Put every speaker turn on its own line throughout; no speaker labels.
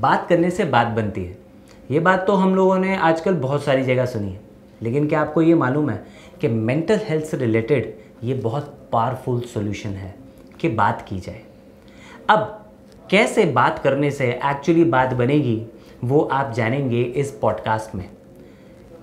बात करने से बात बनती है। ये बात तो हम लोगों ने आजकल बहुत सारी जगह सुनी है। लेकिन क्या आपको ये मालूम है कि मेंटल हेल्थ से रिलेटेड ये बहुत पावरफुल सोल्यूशन है कि बात की जाए। अब कैसे बात करने से एक्चुअली बात बनेगी, वो आप जानेंगे इस पॉडकास्ट में।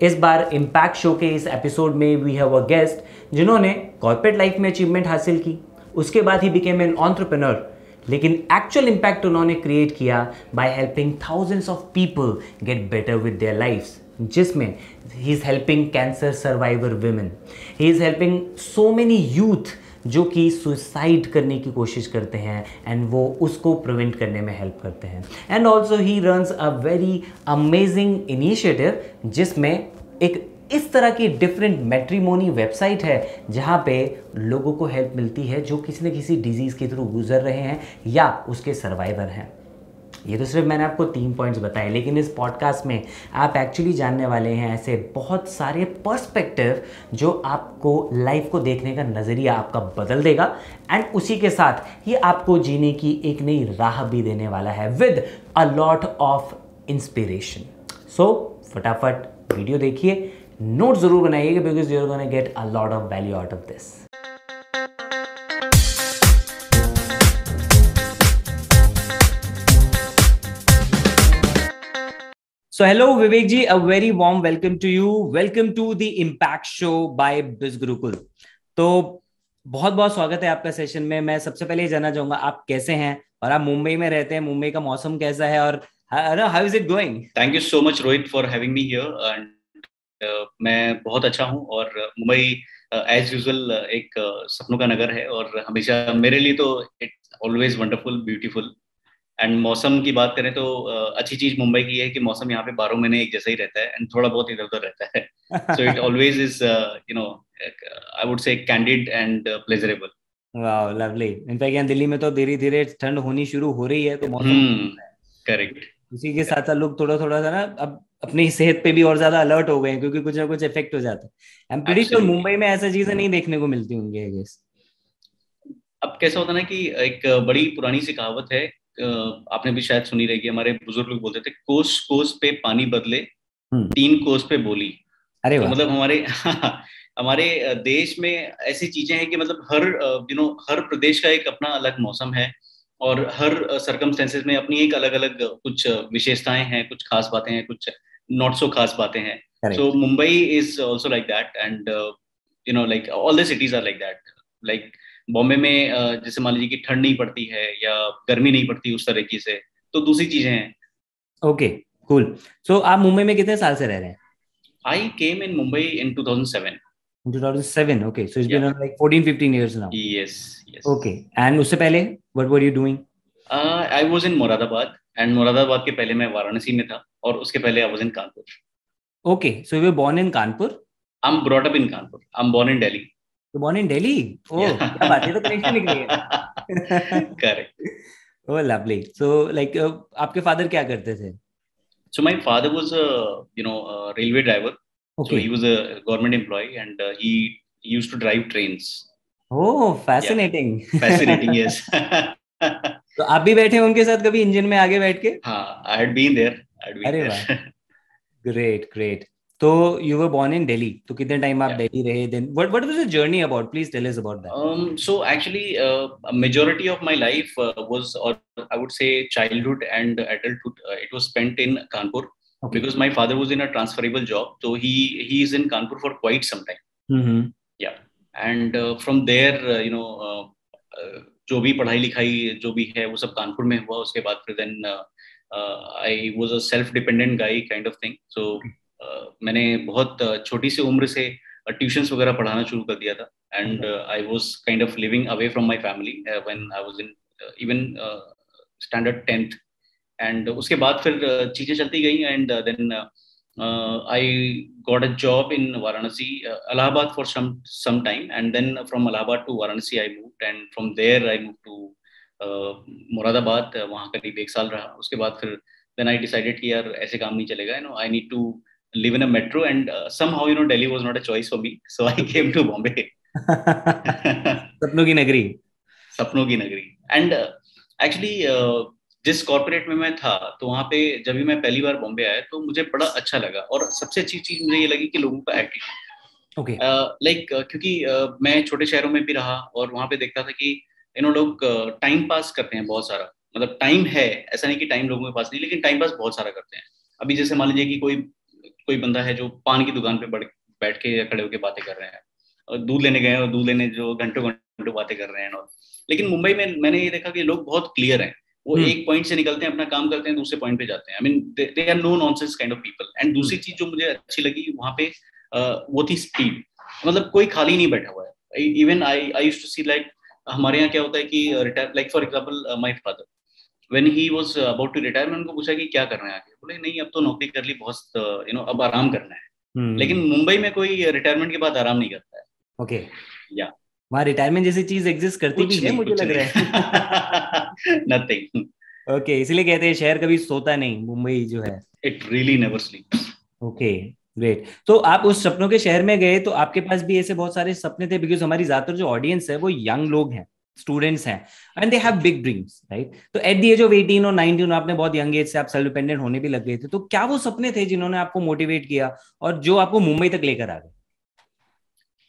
इस बार इम्पैक्ट शो के इस एपिसोड में वी हैव अ गेस्ट जिन्होंने कॉर्पोरेट लाइफ में अचीवमेंट हासिल की। उसके बाद ही बिकेम एन ऑन्टरप्रेनर लेकिन एक्चुअल इम्पैक्ट उन्होंने क्रिएट किया by helping thousands of people get better with their lifes जिसमें he is helping cancer survivor women he is helping so many youth जो कि सुसाइड करने की कोशिश करते हैं एंड वो उसको प्रिवेंट करने में हेल्प करते हैं. And also he runs a very amazing initiative जिसमें एक इस तरह की डिफरेंट मेट्रीमोनी वेबसाइट है, जहाँ पे लोगों को हेल्प मिलती है जो किसी न किसी डिज़ीज़ के थ्रू गुजर रहे हैं या उसके सर्वाइवर हैं। ये तो सिर्फ़ मैंने आपको तीन पॉइंट्स बताए, लेकिन इस पॉडकास्ट में आप एक्चुअली जानने वाले हैं ऐसे बहुत सारे पर्सपेक्टिव जो आपको लाइफ को देखने का नज़रिया आपका बदल देगा एंड उसी के साथ ये आपको जीने की एक नई राह भी देने वाला है with a lot of inspiration so फटाफट वीडियो देखिए। नोट ज़रूर बनाइएगा because you're gonna get a lot of value out of this So hello Vivek ji, a very warm welcome to you. Welcome to the Impact Show by Biz Gurukul. तो बहुत बहुत स्वागत है आपका session में। मैं सबसे पहले ये जानना चाहूँगा आप कैसे हैं? और आप मुंबई में रहते हैं मुंबई का मौसम कैसा है? और how is it going
thank you so much Rohit for having me here and मैं बहुत अच्छा हूँ और मुंबई एज यूजुअल एक सपनों का नगर है और हमेशा मेरे लिए तो it's always wonderful beautiful and मौसम की बात करें तो अच्छी चीज़ मुंबई की है कि मौसम यहाँ पे बारह महीने एक जैसा ही रहता है एंड थोड़ा बहुत इधर उधर रहता है। So it always is you know I would say candid and pleasurable
wow lovely in fact यहाँ दिल्ली में तो धीरे धीरे ठंड होनी शुरू हो रही है तो मौसम
करेक्ट
हम्म, उसी के साथ साथ लोग थोड़ा थोड़ा सा ना अब अपनी सेहत पे भी और ज़्यादा अलर्ट हो गए हैं क्योंकि कुछ ना कुछ इफ़ेक्ट हो जाता है। I am pretty sure Mumbai में ऐसा चीज़ें नहीं देखने को मिलती होंगी आई गेस
अब कैसा होता है ना कि एक बड़ी पुरानी सी कहावत है आपने भी शायद सुनी रहेगी हमारे बुज़ुर्ग लोग बोलते थे कोस कोस पे पानी बदले हम्म। तीन कोस पे बोली। अरे तो मतलब हमारे हमारे देश में ऐसी चीज़ें हैं कि मतलब हर यू नो हर प्रदेश का एक अपना अलग मौसम है। और हर सरकमस्टेंसेस में अपनी एक अलग अलग कुछ विशेषताएँ हैं कुछ खास बातें हैं कुछ नॉट सो खास बातें हैं। So Mumbai is also like that and you know like all the cities are like that like Bombay में जैसे मान लीजिए कि ठंड नहीं पड़ती है या गर्मी नहीं पड़ती उस तरीके से तो दूसरी चीज़ें हैं।
ओके कूल सो आप मुंबई में कितने साल से रह रहे हैं?
I came in Mumbai in 2007
2007 okay so it's yeah. been like 14 15 years now
yes yes
okay and उससे पहले what were you doing
uh, I was in Moradabad and Moradabad के पहले मैं वाराणसी में था और उसके पहले I was in Kanpur
okay so you were born in Kanpur
I'm brought up in Kanpur I'm born in Delhi
You born in Delhi? Oh, yeah. क्या बात है तो कनेक्शन निकली है.
Correct.
Oh, lovely. So, like, uh, आपके father क्या करते थे?
So my father was a you know a railway driver. Okay. So he was a government employee and uh, he, he used to drive trains.
Oh, fascinating.
Yeah. Fascinating, yes.
तो आप भी बैठे उनके साथ कभी इंजन में आगे बैठ के?
हाँ, I had been there. I had been
अरे वाह. Great, great. तो you were born in Delhi तो कितने टाइम आप दिल्ली रहे then what what was the journey about please tell us about that
um so actually uh, majority of my life uh, was or i would say childhood and adulthood uh, it was spent in kanpur Okay. because my father was in a transferable job so he he is in kanpur for quite some time.
Mm-hmm.
yeah. And uh, from there uh, you know uh, uh, जो भी पढ़ाई लिखाई जो भी है वो सब कानपुर में हुआ। उसके बाद फिर then I was a self dependent guy kind of thing so मैंने बहुत छोटी सी उम्र से ट्यूशंस वगैरह पढ़ाना शुरू कर दिया था। And I was kind of living away from my family when I was in even standard tenth and उसके बाद फिर चीज़ें चलती गई and then I got a job in Varanasi Allahabad for some some time and then from Allahabad to Varanasi I move and from there I move to Moradabad वहाँ करीब एक साल रहा। उसके बाद फिर देन आई डिसाइडेड कि यार ऐसे काम नहीं चलेगा you know I need to live in a metro and uh, somehow you know delhi was not a choice for me so i came to bombay.
sapno ki nagari
sapno ki nagari and uh, actually uh, जिस corporate में मैं था तो वहाँ पे जब भी मैं पहली बार बॉम्बे आया तो मुझे बड़ा अच्छा लगा। और सबसे अच्छी चीज़ मुझे ये लगी कि लोगों का एटीट्यूड
ओके
लाइक क्योंकि uh, मैं छोटे शहरों में भी रहा और वहाँ पे देखता था कि यू नो लोग टाइम पास करते हैं बहुत सारा। मतलब टाइम है ऐसा नहीं कि टाइम लोगों के पास नहीं लेकिन टाइम पास बहुत सारा करते हैं। अभी जैसे मान लीजिए कि कोई कोई बंदा है जो पान की दुकान पे बढ़ बैठ के या खड़े होकर बातें कर रहे हैं और दूध लेने गए और दूध लेने जो घंटों घंटों बातें कर रहे हैं और लेकिन मुंबई में मैंने ये देखा कि लोग बहुत क्लियर हैं। वो hmm. एक पॉइंट से निकलते हैं अपना काम करते हैं दूसरे पॉइंट पे जाते हैं। I mean they are no nonsense kind of people and दूसरी चीज़ जो मुझे अच्छी लगी वहाँ पे वो थी स्पीड मतलब कोई खाली नहीं बैठा हुआ है। Even I I used to see like हमारे यहाँ क्या होता है कि retire like for example my father when he was about to retire मैंने उनको पूछा कि क्या करना है आगे? बोले नहीं अब तो नौकरी कर ली बहुत यू नो अब आराम करना है। hmm. लेकिन मुंबई में कोई रिटायरमेंट के बाद आराम नहीं करता है।
Okay okay.
या
वहाँ रिटायरमेंट जैसी चीज़ एग्जिस्ट करती भी है। मुझे लग रहा
है। नथिंग
ओके इसलिए कहते हैं शहर कभी सोता नहीं मुंबई जो है।
It really never sleeps
okay great तो आप उस सपनों के शहर में गए तो आपके पास भी ऐसे बहुत सारे सपने थे बिकॉज़ हमारी ज़्यादातर जो ऑडियंस है वो यंग लोग हैं स्टूडेंट्स हैं and they have big dreams right तो एट द एज ऑफ़ 18 और 19 आपने बहुत यंग एज से आप सेल्फ डिपेंडेंट होने भी लग गए थे तो क्या वो सपने थे जिन्होंने आपको मोटिवेट किया और जो आपको मुंबई तक लेकर आ गए?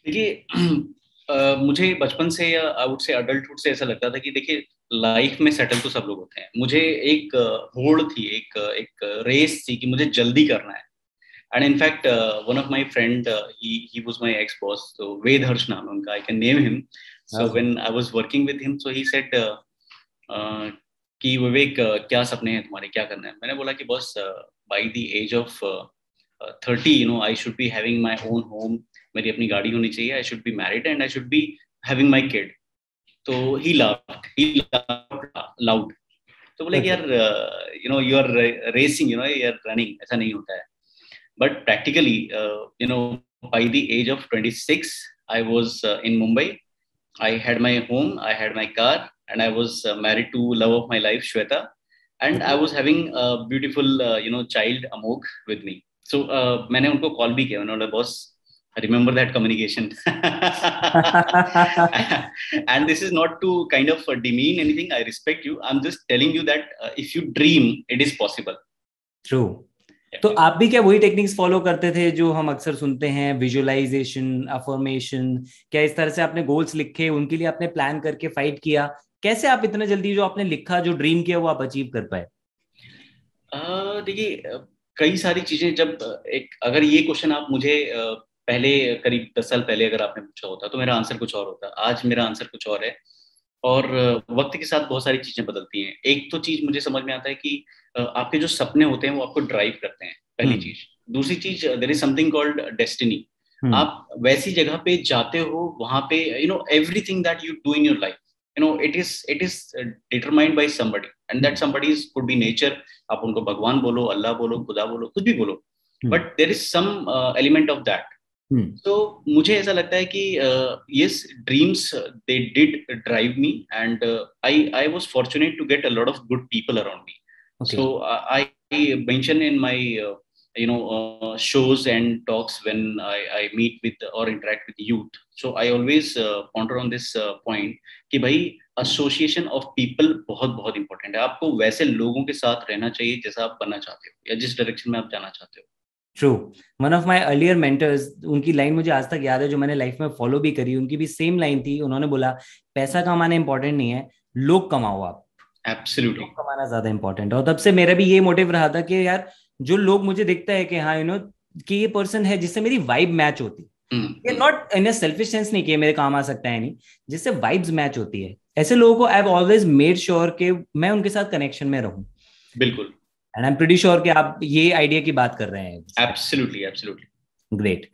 देखिए मुझे बचपन से या आई वुड से अडल्टहुड से ऐसा लगता था कि देखिए लाइफ में सेटल तो सब लोग होते हैं। मुझे एक होड़ थी एक एक रेस थी कि मुझे जल्दी करना है। And in fact one of my friend he he was my ex boss तो वेद हर्ष नाम उनका I can name him so when I was working with him so he said कि विवेक uh, क्या सपने हैं तुम्हारे क्या करना है? मैंने बोला कि बस by the age of thirty you know I should be having my own home मेरी अपनी गाड़ी होनी चाहिए I should be married and I should be having my kid तो ही ही लाउड तो बोले कि यार you know you are racing you know you are running ऐसा नहीं होता है। But practically you know by the age of 26 I was in Mumbai I had my home I had my car and I was uh, married to love of my life, Shweta, and I was having a beautiful, uh, you know, child Amog with me. So uh, मैंने उनको call भी किया उन्होंने boss remember that communication. And this is not to kind of demean anything i respect you. I'm just telling you that uh, if you dream it is possible.
True. तो आप भी क्या वही टेक्निक्स फॉलो करते थे जो हम अक्सर सुनते हैं? विजुअलाइजेशन अफॉर्मेशन क्या इस तरह से आपने गोल्स लिखे उनके लिए आपने प्लान करके फाइट किया? कैसे आप इतना जल्दी जो आपने लिखा जो ड्रीम किया वो आप अचीव कर पाए?
देखिए कई सारी चीज़ें जब एक अगर ये क्वेश्चन आप मुझे पहले करीब दस साल पहले अगर आपने पूछा होता तो मेरा आंसर कुछ और होता। आज मेरा आंसर कुछ और है। और वक्त के साथ बहुत सारी चीज़ें बदलती हैं। एक तो चीज़ मुझे समझ में आता है कि आपके जो सपने होते हैं वो आपको ड्राइव करते हैं पहली हम्म। चीज़। दूसरी चीज़ there is something called destiny आप वैसी जगह पे जाते हो वहाँ पे you know everything that you do in your life you know it is it is determined by somebody and that somebody is could be nature आप उनको भगवान बोलो अल्लाह बोलो खुदा बोलो कुछ भी बोलो। But there is some element of that तो मुझे ऐसा लगता है कि yes dreams they did drive me and I I was fortunate to get a lot of good people around me so I mention in my you know uh, shows and talks when I, I meet with or interact with youth. So i always uh, ponder on this uh, point कि भाई association of people बहुत बहुत important है। आपको वैसे लोगों के साथ रहना चाहिए जैसा आप बनना चाहते हो या जिस डायरेक्शन में आप जाना चाहते हो।
True one of my earlier mentors उनकी लाइन मुझे आज तक याद है जो मैंने लाइफ में फॉलो भी करी उनकी भी सेम लाइन थी। उन्होंने बोला पैसा कमाना इंपॉर्टेंट नहीं है लोग कमाओ आप।
एब्सोल्युटली
कमाना ज़्यादा इंपॉर्टेंट है। और तब से मेरा भी ये मोटिव रहा था कि यार जो लोग मुझे दिखता है कि हाँ यू नो कि ये पर्सन है जिससे मेरी वाइब मैच होती। ये नॉट इन सेल्फिश सेंस नहीं कि मेरे काम आ सकता है नहीं। जिससे वाइब्स मैच होती है। ऐसे लोगों को आई ऑलवेज मेड श्योर कि मैं उनके साथ कनेक्शन में रहूँ।
बिल्कुल।
And I am pretty sure कि आप ये आइडिया की बात कर रहे हैं।
एब्सोल्युटली एब्सोल्युटली
ग्रेट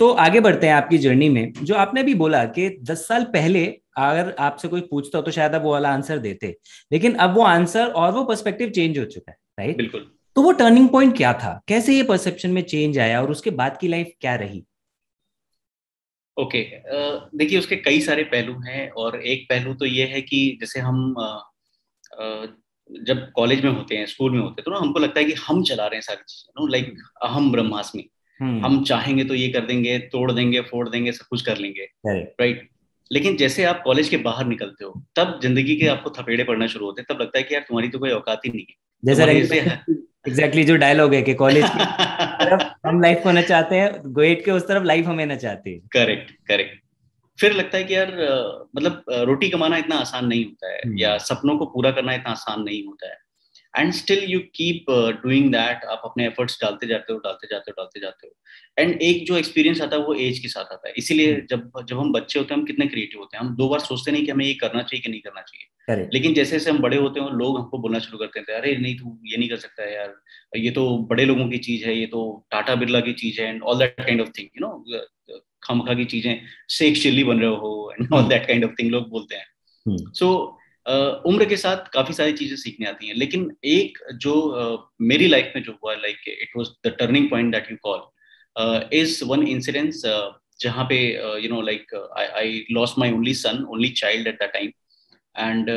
तो आगे बढ़ते हैं आपकी जर्नी में जो आपने भी बोला कि दस साल पहले अगर आपसे कोई पूछता हो तो शायद आप वो वाला आंसर देते। लेकिन अब वो आंसर और वो पर्सपेक्टिव चेंज हो चुका है राइट
बिल्कुल।
तो वो टर्निंग पॉइंट क्या था? कैसे ये परसेप्शन में चेंज आया और उसके बाद की लाइफ क्या रही?
ओके okay, देखिए उसके कई सारे पहलू हैं और एक पहलू तो ये है कि जैसे हम जब कॉलेज में होते हैं स्कूल में होते हैं तो ना हमको लगता है कि हम चला रहे हैं सारी चीज़ें नो लाइक अहम ब्रह्मास्मि। हम्म। हम चाहेंगे तो ये कर देंगे तोड़ देंगे फोड़ देंगे सब कुछ कर लेंगे। राइट लेकिन जैसे आप कॉलेज के बाहर निकलते हो तब ज़िंदगी के आपको थपेड़े पड़ना शुरू होते हैं तब लगता है कि यार तुम्हारी तो कोई औकात ही नहीं है।
जैसे एग्जैक्टली जो डायलॉग है कि कॉलेज की तरफ़ हम लाइफ को न चाहते हैं गोएट के उस तरफ़ लाइफ हमें न चाहते हैं।
करेक्ट करेक्ट फिर लगता है कि यार मतलब रोटी कमाना इतना आसान नहीं होता है हम्म। या सपनों को पूरा करना इतना आसान नहीं होता है and still you keep doing that आप अपने एफर्ट्स डालते जाते हो डालते जाते हो डालते जाते हो। एंड एक जो एक्सपीरियंस आता है वो एज के साथ आता है। इसीलिए हम्म। जब जब हम बच्चे होते हैं हम कितने क्रिएटिव होते हैं। हम दो बार सोचते नहीं कि हमें ये करना चाहिए कि नहीं करना चाहिए। लेकिन जैसे जैसे हम बड़े होते हैं लोग हमको बोलना शुरू करते हैं अरे नहीं तू ये नहीं कर सकता है यार। ये तो बड़े लोगों की चीज़ है ये तो टाटा बिरला की चीज़ है and all that kind of thing you know खामखा की चीज़ें शेख चिल्ली बन रहे हो and all that kind of thing लोग बोलते हैं। सो हम्म। so, उम्र के साथ काफ़ी सारी चीज़ें सीखने आती हैं लेकिन एक जो uh, मेरी लाइफ में जो हुआ like it was the turning point that you call is one incidence जहाँ पे you know like I lost my only son only child at the time and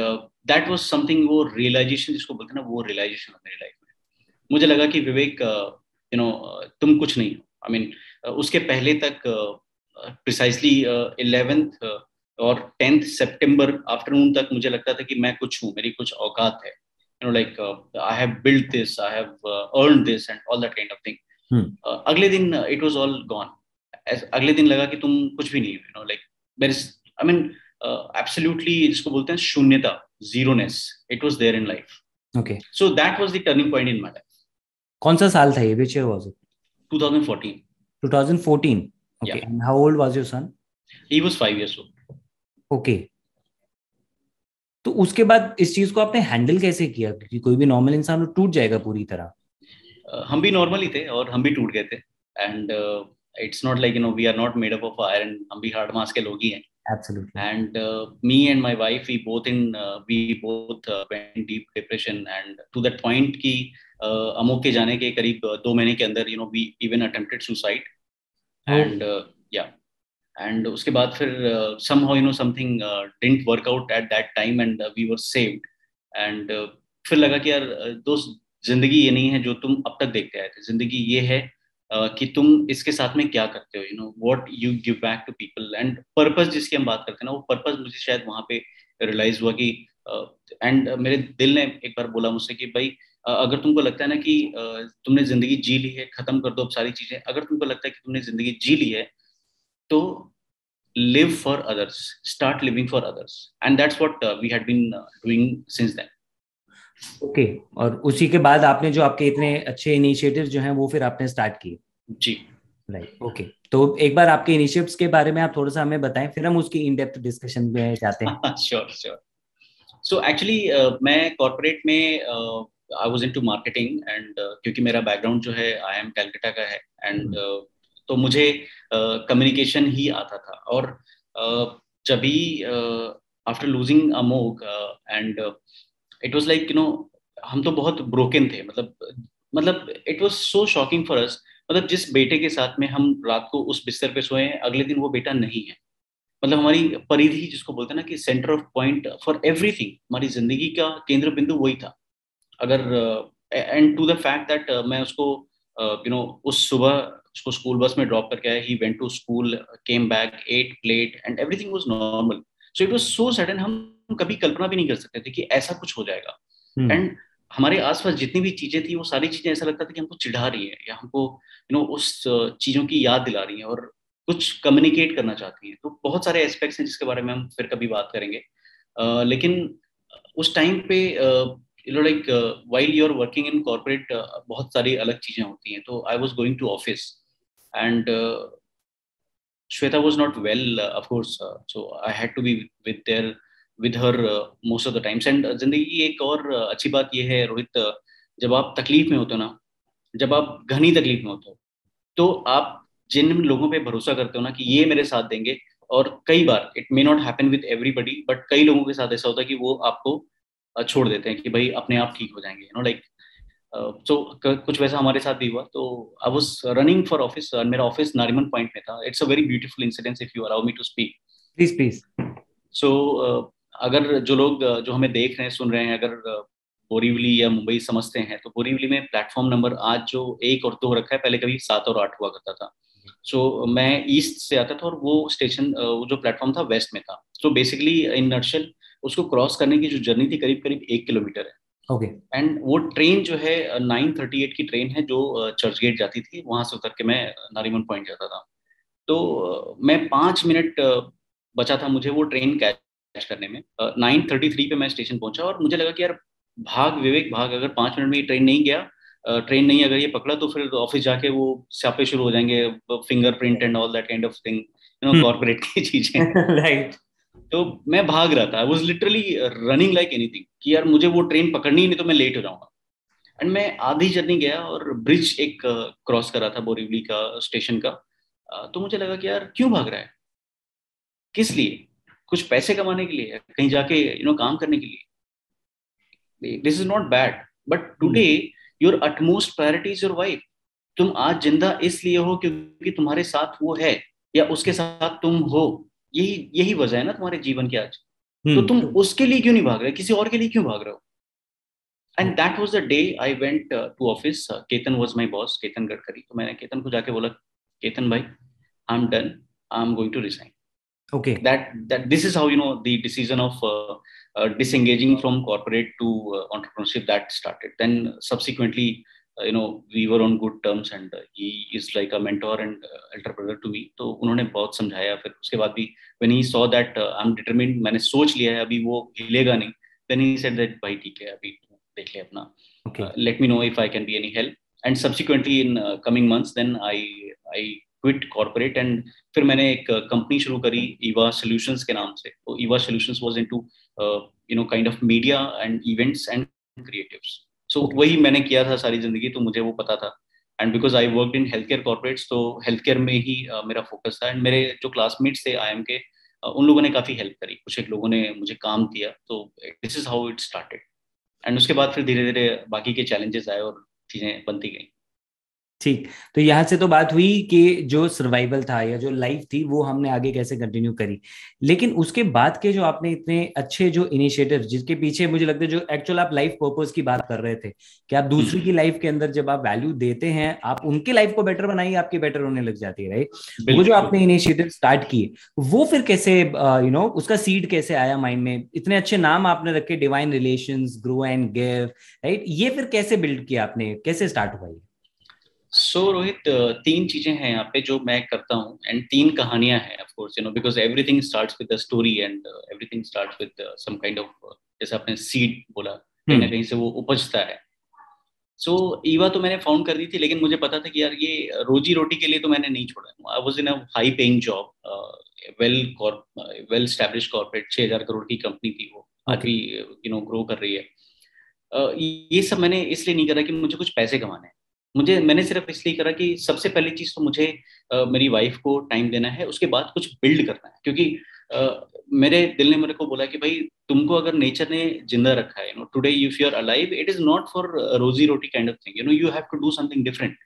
that was something वो realisation जिसको बोलते हैं ना वो रियलाइजेशन मेरी life में। मुझे लगा कि विवेक यू नो तुम कुछ नहीं हो। आई मीन उसके पहले तक प्रिसाइसली इलेवेंथ और टेंथ सितंबर आफ्टरनून तक मुझे लगता था कि मैं कुछ हूँ मेरी कुछ औकात है। You know like I have build this I have earn this and all that kind of thing अगले दिन इट वाज ऑल गॉन अगले दिन लगा कि तुम कुछ भी नहीं हो you know like there is I mean absolutely जिसको बोलते हैं शून्यता zeroness it was there in life
okay
so that was the turning point in my life
कौन सा साल था ये? Which year was it
2014
2014 okay yeah. and how old was your son?
He was 5 years old.
Okay. तो उसके बाद इस चीज़ को आपने हैंडल कैसे किया? क्योंकि कोई भी नॉर्मल इंसान तो टूट जाएगा पूरी तरह।
हम भी नॉर्मल ही थे और हम भी टूट गए थे। And it's not like you know we are not made up of iron हम भी हार्ड मास के लोग ही हैं।
Absolutely
and me and my wife we both in we both went deep depression and to that point की Amok के जाने के करीब दो महीने के अंदर you know we even attempted suicide and या and उसके बाद फिर somehow you know uh, out at that time and uh, we were saved. And uh, फिर लगा कि यार दोस्त ज़िंदगी ये नहीं है जो तुम अब तक देखते आए थे। ज़िंदगी ये है uh, कि तुम इसके साथ में क्या करते हो you know what you give back to people and purpose जिसकी हम बात करते हैं ना वो पर्पस मुझे शायद वहाँ पे रियलाइज़ हुआ कि एंड uh, uh, मेरे दिल ने एक बार बोला मुझसे कि भाई uh, अगर तुमको लगता है ना कि uh, तुमने ज़िंदगी जी ली है खत्म कर दो अब सारी चीज़ें। अगर तुमको लगता है कि तुमने ज़िंदगी जी ली है तो live for others start living for others and that's what we had been doing since then
okay और उसी के बाद आपने जो आपके इतने अच्छे इनिशिएटिव जो हैं वो फिर आपने स्टार्ट किए।
जी।
राइट ओके तो एक बार आपके इनिशिएटिव्स के बारे में आप थोड़ा सा हमें बताएँ फिर हम उसकी इन डेप्थ डिस्कशन में जाते हैं।
श्योर श्योर सो एक्चुअली मैं कॉर्पोरेट में I was into marketing and क्योंकि मेरा बैकग्राउंड जो है आई एम कैलकाटा का है। एंड uh, तो मुझे कम्युनिकेशन ही आता था। और जब भी after losing Amok and it was like you know हम तो बहुत ब्रोकन थे। मतलब मतलब it was so shocking for us मतलब जिस बेटे के साथ में हम रात को उस बिस्तर पे सोए हैं अगले दिन वो बेटा नहीं है। मतलब हमारी परिधि जिसको बोलते हैं ना कि centre of point for everything हमारी ज़िंदगी का केंद्र बिंदु वही था। अगर and to the fact that मैं उसको you uh, know you know, उस सुबह उसको स्कूल बस में ड्रॉप करके आया। He went to school came back at plate and everything was normal so it was so sudden हम कभी कल्पना भी नहीं कर सकते थे कि ऐसा कुछ हो जाएगा। And hmm. हमारे आसपास जितनी भी चीज़ें थी वो सारी चीज़ें ऐसा लगता था कि हमको चिढ़ा रही है या हमको यू नो उस चीज़ों की याद दिला रही है और कुछ कम्युनिकेट करना चाहती है। तो बहुत सारे एस्पेक्ट्स हैं जिसके बारे में हम फिर कभी बात करेंगे। Uh, लेकिन उस टाइम पे like while you are working in corporate बहुत सारी अलग चीज़ें होती हैं। तो I was going to office and Shweta was not well, uh, of course, uh, so I had to be with there with her most of the times and ज़िंदगी की एक और uh, अच्छी बात यह है रोहित uh, जब आप तकलीफ़ में होते हो ना जब आप घनी तकलीफ़ में होते हो तो आप जिन लोगों पे भरोसा करते हो ना कि ये मेरे साथ देंगे और कई बार it may not happen with everybody but कई लोगों के साथ ऐसा होता है कि वो आपको uh, छोड़ देते हैं कि भाई अपने आप ठीक हो जाएँगे यू नो लाइक सो कुछ वैसा हमारे साथ भी हुआ। तो I was running for office मेरा ऑफ़िस नारिमन पॉइंट में था। It's a very beautiful incidence if you allow me to speak
please please
so अगर जो लोग जो हमें देख रहे हैं सुन रहे हैं अगर बोरीवली या मुंबई समझते हैं तो बोरीवली में प्लेटफॉर्म नंबर आज जो एक और दो रखा है पहले कभी सात और आठ हुआ करता था। सो so, मैं ईस्ट से आता था और वो स्टेशन वो जो प्लेटफॉर्म था वेस्ट में था। सो बेसिकली इन नर्शल उसको क्रॉस करने की जो जर्नी थी करीब करीब एक किलोमीटर है।
ओके
एंड वो ट्रेन जो है नाइन थर्टी एट की ट्रेन है जो चर्च गेट जाती थी वहाँ से उतर के मैं नारीमन पॉइंट जाता था। तो मैं पाँच मिनट बचा था मुझे वो ट्रेन कैच करने में। नाइन थर्टी थ्री पे मैं स्टेशन पहुँचा और मुझे लगा कि यार भाग विवेक भाग अगर पाँच मिनट में ये ट्रेन नहीं गया ट्रेन नहीं अगर ये पकड़ा तो फिर ऑफ़िस जाके वो स्यापे शुरू हो जाएँगे fingerprint and all that kind of thing you know corporate की चीज़ें।
राइट
तो मैं भाग रहा था. Was literally running like anything कि यार मुझे वो ट्रेन पकड़नी ही, नहीं तो मैं लेट हो जाऊँगा. एंड मैं आधी जर्नी गया और ब्रिज एक क्रॉस कर रहा था बोरीवली का स्टेशन का. तो मुझे लगा कि यार क्यों भाग रहा है? किस लिए? कुछ पैसे कमाने के लिए कहीं जाके यू नो काम करने के लिए? This is not bad but today your utmost priority is your wife तुम आज ज़िंदा इसलिए हो क्योंकि तुम्हारे साथ वो है या उसके साथ तुम हो. यही यही वजह है ना तुम्हारे जीवन की आज। तो हम्म। तुम उसके लिए क्यों नहीं भाग रहे किसी और के लिए क्यों भाग रहे हो? And that was the day I went to office Ketan was my boss Ketan Gadkari तो मैंने केतन को जाके बोला केतन भाई I am done I am going to resign
okay.
That that this is how you know the decision of uh, uh, disengaging from corporate to uh, entrepreneurship that started. Then subsequently you know we were on good terms and he is like a mentor and elder brother to me तो उन्होंने बहुत समझाया फिर उसके बाद भी when he saw that uh, I'm determined मैंने सोच लिया है अभी वो हिलेगा नहीं then he said that भाई ठीक है अभी देख ले अपना
okay. uh,
let me know if I can be any help and subsequently in uh, coming months then I I quit corporate and फिर मैंने एक कंपनी शुरू करी ईवा सॉल्यूशंस के नाम से तो Eva solutions was into you know kind of media and events and creatives so so, वही मैंने किया था सारी ज़िंदगी तो मुझे वो पता था। And because I work in health care corporates तो हेल्थ केयर में ही uh, मेरा फोकस था। एंड मेरे जो क्लासमेट्स थे आईएम के uh, उन लोगों ने काफ़ी हेल्प करी। कुछ एक लोगों ने मुझे काम किया तो this is how it started and उसके बाद फिर धीरे धीरे बाकी के चैलेंजेस आए और चीज़ें बनती गई।
ठीक। तो यहाँ से तो बात हुई कि जो सर्वाइवल था या जो लाइफ थी वो हमने आगे कैसे कंटिन्यू करी। लेकिन उसके बाद के जो आपने इतने अच्छे जो इनिशिएटिव जिसके पीछे मुझे लगता है जो एक्चुअल आप लाइफ पर्पज की बात कर रहे थे कि आप दूसरी की लाइफ के अंदर जब आप वैल्यू देते हैं आप उनकी लाइफ को बेटर बनाइए आपकी बेटर होने लग जाती है राइट वो जो आपने इनिशिएटिव स्टार्ट किए वो फिर कैसे यू नो उसका सीड कैसे आया माइंड में? इतने अच्छे नाम आपने रखे divine relation grow and give right ये फिर कैसे बिल्ड किया आपने? कैसे स्टार्ट हुआ
सो so, रोहित तीन चीज़ें हैं यहाँ पे जो मैं करता हूँ एंड तीन कहानियाँ हैं of course you know because everything starts with the story and everything starts with some kind of जैसे आपने सीड बोला कहीं ना हम्म। कहीं से वो उपजता है। सो so, ईवा तो मैंने फाउंड कर दी थी लेकिन मुझे पता था कि यार ये रोजी रोटी के लिए तो मैंने नहीं छोड़ा। I was in a high paying job well well establish corporate छह हज़ार करोड़ की कंपनी थी वो आज भी यू नो ग्रो कर रही है। Uh, ये सब मैंने इसलिए नहीं करा कि मुझे कुछ पैसे कमाने हैं। मुझे मैंने सिर्फ़ इसलिए करा कि सबसे पहली चीज़ तो मुझे uh, मेरी वाइफ को टाइम देना है उसके बाद कुछ बिल्ड करना है। क्योंकि uh, मेरे दिल ने मेरे को बोला कि भाई तुमको अगर नेचर ने ज़िंदा रखा है you know today if you are alive it is not for रोजी रोटी kind of thing you know you have to do something different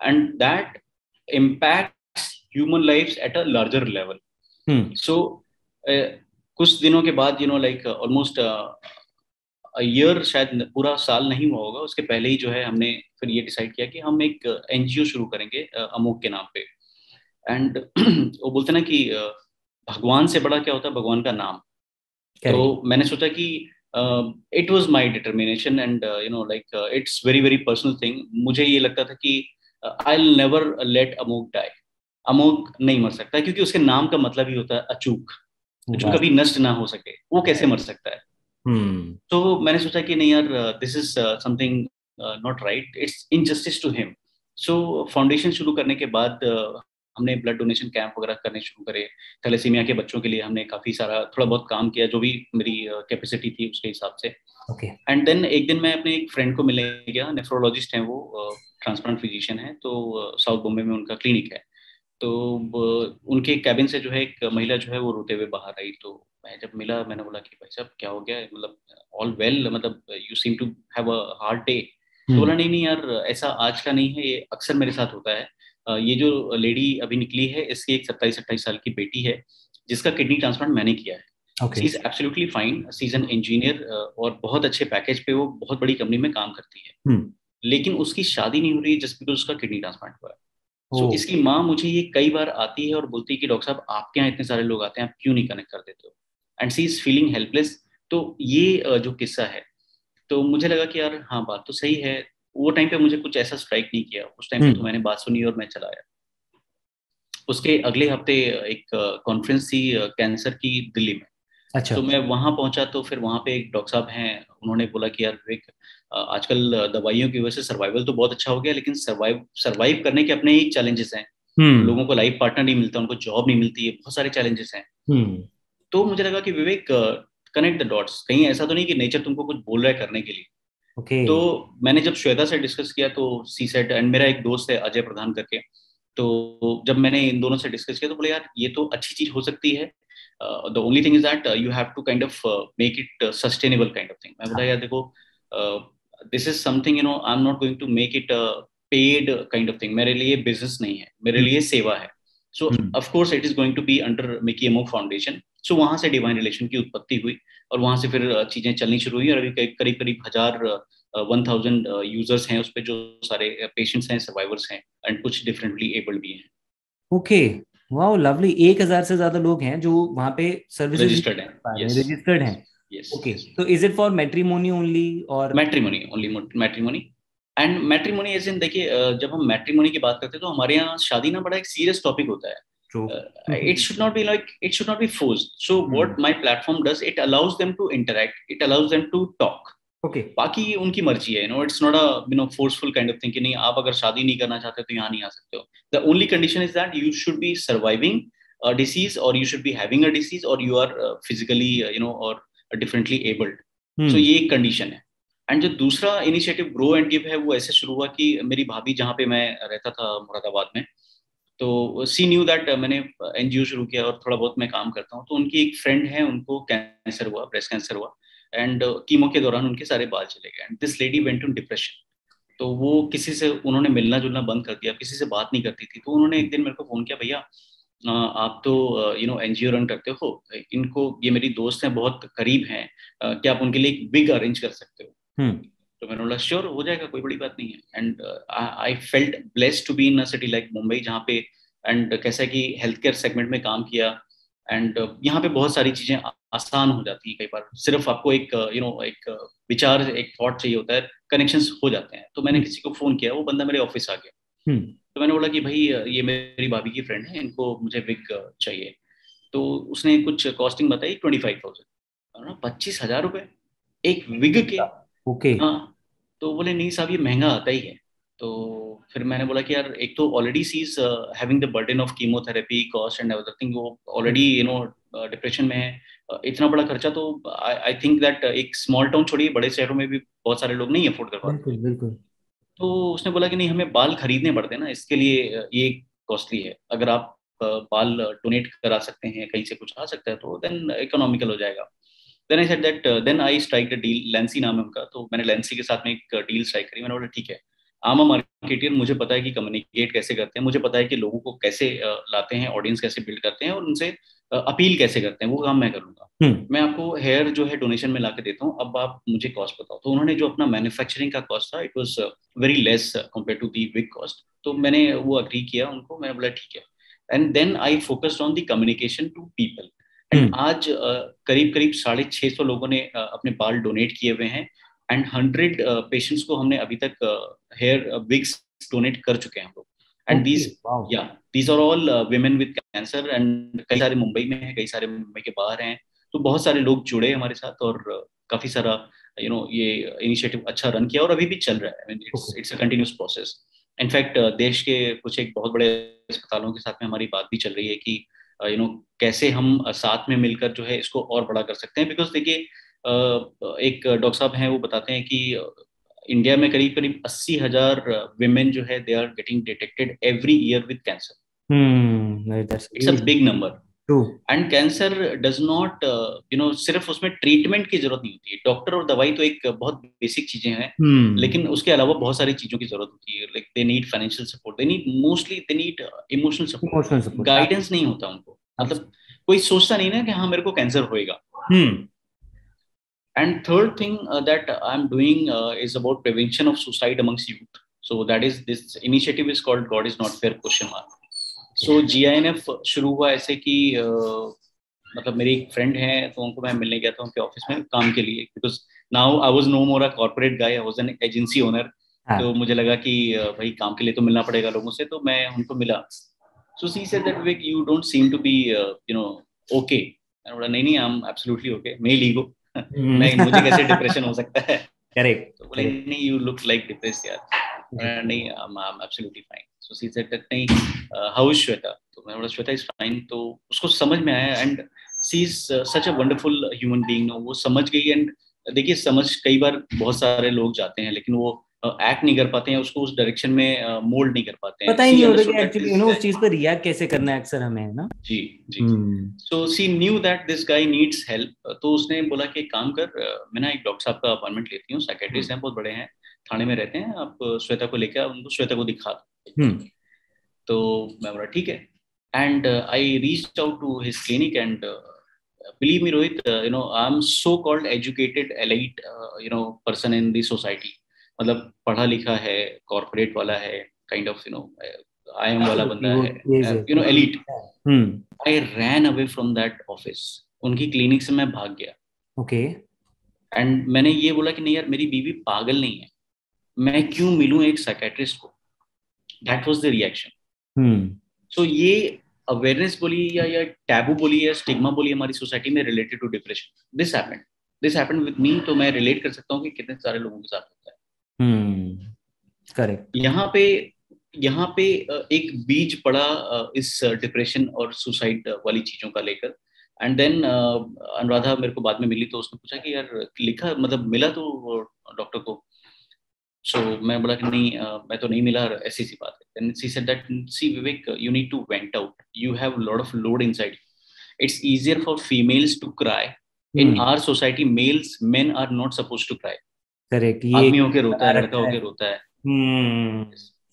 and that impact human life at a larger level so कुछ दिनों के बाद you know like almost year शायद पूरा साल नहीं हुआ होगा उसके पहले ही जो है हमने फिर ये डिसाइड किया कि हम एक एनजीओ शुरू करेंगे अमोक के नाम पे। एंड वो बोलते ना कि भगवान से बड़ा क्या होता है? भगवान का नाम। तो मैंने सोचा कि it was my determination and you know like it's very very personal thing मुझे ये लगता था कि I never let Amok die Amok नहीं मर सकता क्योंकि उसके नाम का मतलब ही होता है अचूक। जो कभी नष्ट ना हो सके। वो कैसे मर सकता है. तो मैंने सोचा कि नहीं यार this is something not right it's injustice to him so foundation शुरू करने के बाद uh, हमने ब्लड डोनेशन कैंप वगैरह करने शुरू करे। थैलेसीमिया के बच्चों के लिए हमने काफ़ी सारा थोड़ा बहुत काम किया जो भी मेरी कैपेसिटी uh, थी उसके हिसाब से। And
okay.
देन एक दिन मैं अपने एक फ्रेंड को मिलने गया नेफ्रोलॉजिस्ट हैं वो ट्रांसप्लांट uh, फिजिशियन है तो साउथ बॉम्बे में उनका क्लिनिक है। तो उनके कैबिन से जो है एक महिला जो है वो रोते हुए बाहर आई। तो मैं जब मिला मैंने बोला कि भाई साहब क्या हो गया? मतलब ऑल वेल मतलब you seem to have a hard day तो बोला नहीं नहीं यार ऐसा आज का नहीं है ये अक्सर मेरे साथ होता है। ये जो लेडी अभी निकली है इसकी एक सत्ताईस अट्ठाईस साल की बेटी है जिसका किडनी ट्रांसप्लांट मैंने किया है। Is absolutely fine season engineer और बहुत अच्छे पैकेज पे वो बहुत बड़ी कंपनी में काम करती है।
hmm.
लेकिन उसकी शादी नहीं हो रही जस्ट बिकॉज़ उसका किडनी ट्रांसप्लांट हुआ है। सो so, इसकी माँ मुझे ये कई बार आती है और बोलती है कि डॉक्टर साहब आपके यहाँ इतने सारे लोग आते हैं आप क्यों नहीं कनेक्ट कर देते हो and she is feeling helpless तो ये जो किस्सा है तो मुझे लगा कि यार हाँ बात तो सही है। वो टाइम पे मुझे कुछ ऐसा स्ट्राइक नहीं किया। उस टाइम पे हम्म। तो मैंने बात सुनी और मैं चला आया। उसके अगले हफ़्ते एक कॉन्फ्रेंस थी कैंसर की दिल्ली में। अच्छा। तो मैं वहाँ पहुँचा तो फिर वहाँ पे एक डॉक्टर साहब हैं उन्होंने बोला कि यार विवेक आजकल दवाइयों की वजह से सर्वाइवल तो बहुत अच्छा हो गया लेकिन सर्वाइव सर्वाइव करने के अपने ही चैलेंजेस हैं। हम्म। लोगों को लाइफ पार्टनर नहीं मिलता उनको जॉब नहीं मिलती है बहुत सारे चैलेंजेस हैं। हम्म। तो मुझे लगा कि विवेक कनेक्ट द डॉट्स कहीं ऐसा तो नहीं कि नेचर तुमको कुछ बोल रहा है करने के लिए। okay. तो मैंने जब श्वेता से डिस्कस किया तो सी सेट एंड मेरा एक दोस्त है अजय प्रधान करके तो जब मैंने इन दोनों से डिस्कस किया तो बोले यार ये तो अच्छी चीज़ हो सकती है। The only thing is that you have to kind of make it sustainable kind of thing मैं बोला यार देखो this is something you know I am not going to make it a paid kind of thing मेरे लिए business नहीं है। मेरे hmm. लिए सेवा है। So of course it is going to be under Mickey Amo foundation सो वहाँ से डिवाइन रिलेशन की उत्पत्ति हुई और वहाँ से फिर चीज़ें चलनी शुरू हुई और अभी करीब करीब हज़ार वन थाउज़ेंड यूज़र्स हैं उस पर जो सारे पेशेंट्स हैं सर्वाइवर्स हैं एंड कुछ डिफरेंटली एबल्ड भी हैं।
ओके वाओ लवली एक हज़ार से ज़्यादा लोग हैं जो वहाँ पे सर्विस
रजिस्टर्ड हैं।
रजिस्टर्ड हैं। ओके तो is it for matrimony only और
matrimony only matrimony and matrimony as in देखिए जब हम मैट्रिमोनी की बात करते हैं तो हमारे यहाँ शादी ना बड़ा एक सीरियस टॉपिक होता है। It should not be like it should not be forced. So hmm. what my platform does it allows them to interact. It allows them to talk.
Okay okay.
बाकी उनकी मर्ज़ी है no it's not a you know forceful kind of thing नहीं आप अगर शादी नहीं करना चाहते तो यहाँ नहीं आ सकते हो। The only condition is that you should be surviving disease और you should be having a disease और you are physically you know और डिफरेंटली एबल्ड सो ये एक कंडीशन है. एंड जो दूसरा इनिशिएटिव ग्रो एंड गिव है वो ऐसे शुरू हुआ कि मेरी भाभी जहाँ पे मैं रहता था मुरादाबाद में तो सी न्यू दैट मैंने एनजीओ शुरू किया और थोड़ा बहुत मैं काम करता हूँ तो उनकी एक फ्रेंड है उनको कैंसर हुआ ब्रेस्ट कैंसर हुआ एंड कीमो uh, के दौरान उनके सारे बाल चले गए. And this lady went in depression तो वो किसी से उन्होंने मिलना जुलना बंद कर दिया किसी से बात नहीं करती थी तो उन्होंने एक दिन मेरे को फ़ोन किया भैया आप तो यू नो एनजीओ रन करते हो इनको ये मेरी दोस्त हैं बहुत करीब हैं क्या आप उनके लिए एक बिग अरेंज कर सकते हो हम्म। तो मैंने बोला श्योर हो जाएगा कोई बड़ी बात नहीं है and I felt blessed to be in a city like Mumbai जहाँ पे एंड कैसा कि हेल्थ केयर सेगमेंट में काम किया एंड uh, यहाँ पे बहुत सारी चीज़ें आसान हो जाती है कई बार सिर्फ़ आपको एक यू नो you know, एक विचार एक थॉट चाहिए होता है कनेक्शन हो जाते हैं तो मैंने हम्म। किसी को फ़ोन किया वो बंदा मेरे ऑफ़िस आ गया हम्म। तो मैंने बोला कि भाई ये मेरी भाभी की फ्रेंड है इनको मुझे विग चाहिए। तो उसने कुछ कॉस्टिंग बताई ट्वेंटी फाइव थाउज़ेंड पच्चीस हज़ार रुपए? एक विग के?
Okay okay. हाँ।
तो बोले नहीं साहब ये महँगा आता ही है। तो फिर मैंने बोला कि यार एक तो already she is having the burden of chemotherapy cost and everything वो ऑलरेडी यू नो डिप्रेशन में है। Uh, इतना बड़ा खर्चा तो आई थिंक दैट एक स्मॉल टाउन छोड़िए बड़े शहरों में भी बहुत सारे लोग नहीं अफोर्ड कर पाते
बिल्कुल।
तो उसने बोला कि नहीं, हमें बाल खरीदने पड़ते ना, इसके लिए ये कॉस्टली है। अगर आप बाल डोनेट करा सकते हैं, कहीं से कुछ आ सकता है तो देन इकोनॉमिकल हो जाएगा। Then I said that then I strike the deal Lency नाम है उनका तो मैंने लेंसी के साथ में एक डील स्ट्राइक करी। मैंने बोला, ठीक है, आम मार्केटियर मुझे पता है कि कम्युनिकेट कैसे करते हैं, मुझे पता है कि लोगों को कैसे लाते हैं ऑडियंस कैसे बिल्ड करते हैं, और उनसे अपील कैसे करते हैं? वो काम मैं करूँगा। हम्म। मैं आपको हेयर जो है डोनेशन में ला के देता हूँ। अब आप मुझे कॉस्ट बताओ। तो उन्होंने जो अपना मैन्युफैक्चरिंग का कॉस्ट था it was very less compare to the big cost तो मैंने वो अग्री किया उनको। मैंने बोला ठीक है। And then I focused on the communication to people and आज करीब करीब साढ़े छह सौ लोगों ने अपने बाल डोनेट किए हुए हैं। एंड हंड्रेड पेशेंट्स को हमने अभी तक हेयर विग्स डोनेट कर चुके हैं हम लोग। एंड दीज या these are all women with cancer and कई सारे मुंबई में हैं कई सारे मुंबई के बाहर हैं। तो बहुत सारे लोग जुड़े हमारे साथ और काफ़ी सारा यू नो ये इनिशिएटिव अच्छा रन किया और अभी भी चल रहा है। It's it's a continuous process in fact देश के कुछ एक बहुत बड़े अस्पतालों के साथ में हमारी बात भी चल रही है कि यू नो कैसे हम साथ में मिलकर जो है इसको और बड़ा कर सकते हैं। बिकॉज़ देखिए एक डॉक्टर साहब हैं वो बताते हैं कि इंडिया में करीब करीब अस्सी हज़ार विमेन जो है they are getting detected every year with cancer it's a big number and cancer does not you know सिर्फ़ उसमें ट्रीटमेंट की ज़रूरत नहीं होती है। डॉक्टर और दवाई तो एक बहुत बेसिक चीज़ें हैं hmm. लेकिन उसके अलावा बहुत सारी चीज़ों की ज़रूरत होती है। Like they need financial support they need mostly they need emotional support guidance नहीं होता उनको। मतलब कोई सोचता नहीं ना कि हाँ मेरे को कैंसर होएगा। hmm. And third thing uh, that i'm doing uh, is about prevention of suicide amongst youth. So that is this initiative is called God is not fair question mark so G I N F शुरू हुआ ऐसे कि uh, मतलब मेरी एक friend है तो उनको मैं मिलने गया था उनके ऑफ़िस में काम के लिए। Because now I was no more a corporate guy I was an agency owner तो मुझे लगा कि भाई काम के लिए तो मिलना पड़ेगा लोगों से तो मैं उनको मिला। So she said that Vik you don't seem to be you know okay नहीं नहीं आई एम एब्सोल्युटली ओके मैं लीगो नहीं मुझे कैसे डिप्रेशन हो सकता है?
करेक्ट
तो बोले नहीं यू लुक लाइक डिप्रेस यार. नहीं I am absolutely fine so she said that नहीं हाउ इज़ श्वेता तो मैं बोला श्वेता इज़ फाइन तो उसको समझ में आया and she is such a wonderful human being वो समझ गई एंड देखिए समझ कई बार बहुत सारे लोग जाते हैं लेकिन वो एक्ट नहीं कर पाते हैं उसको उस डायरेक्शन में मोल्ड नहीं कर पाते
हैं। पता ही नहीं होता कि एक्चुअली यू नो उस चीज़ पर रिएक्ट कैसे करना है अक्सर हमें ना?
जी जी। So she knew that this guy needs help तो उसने बोला कि काम कर मैं ना एक डॉक्टर साहब का अपॉइंटमेंट लेती हूँ साइकेट्रिस्ट हैं बहुत बड़े हैं थाने में रहते हैं आप श्वेता को लेकर उनको श्वेता को दिखा दो। हम्म। तो मैं बोला ठीक है। And I reach out to his clinic and believe me rohit uh, you know i'm so called educated elite uh, you know person in the society. मतलब पढ़ा लिखा है कॉर्पोरेट वाला है kind of you know I am वाला बंदा है you know elite I ran away from that office उनकी क्लिनिक से मैं भाग गया।
Okay okay.
एंड मैंने ये बोला कि नहीं यार मेरी बीवी पागल नहीं है। मैं क्यों मिलूं एक साइकेट्रिस्ट को? That was the reaction so ये अवेयरनेस बोली या या टैबू बोलिए या स्टिग्मा बोली हमारी सोसाइटी में related to depression this happened this happened with me तो मैं रिलेट कर सकता हूँ कि कितने सारे लोगों के साथ होता है।
करेक्ट
hmm, यहाँ पे यहाँ पे एक बीज पड़ा इस डिप्रेशन और सुसाइड वाली चीज़ों का लेकर। एंड देन अनुराधा मेरे को बाद में मिली तो उसने पूछा कि यार लिखा मतलब मिला तो डॉक्टर को? सो so, मैं बोला कि नहीं uh, मैं तो नहीं मिला ऐसी सी बात है। She said that see Vivek you need to vent out you have lot of load inside it's easier for females to cry in our society males men are not suppose to cry
correct
ये आदमी होके रोता है लड़का होके रोता है।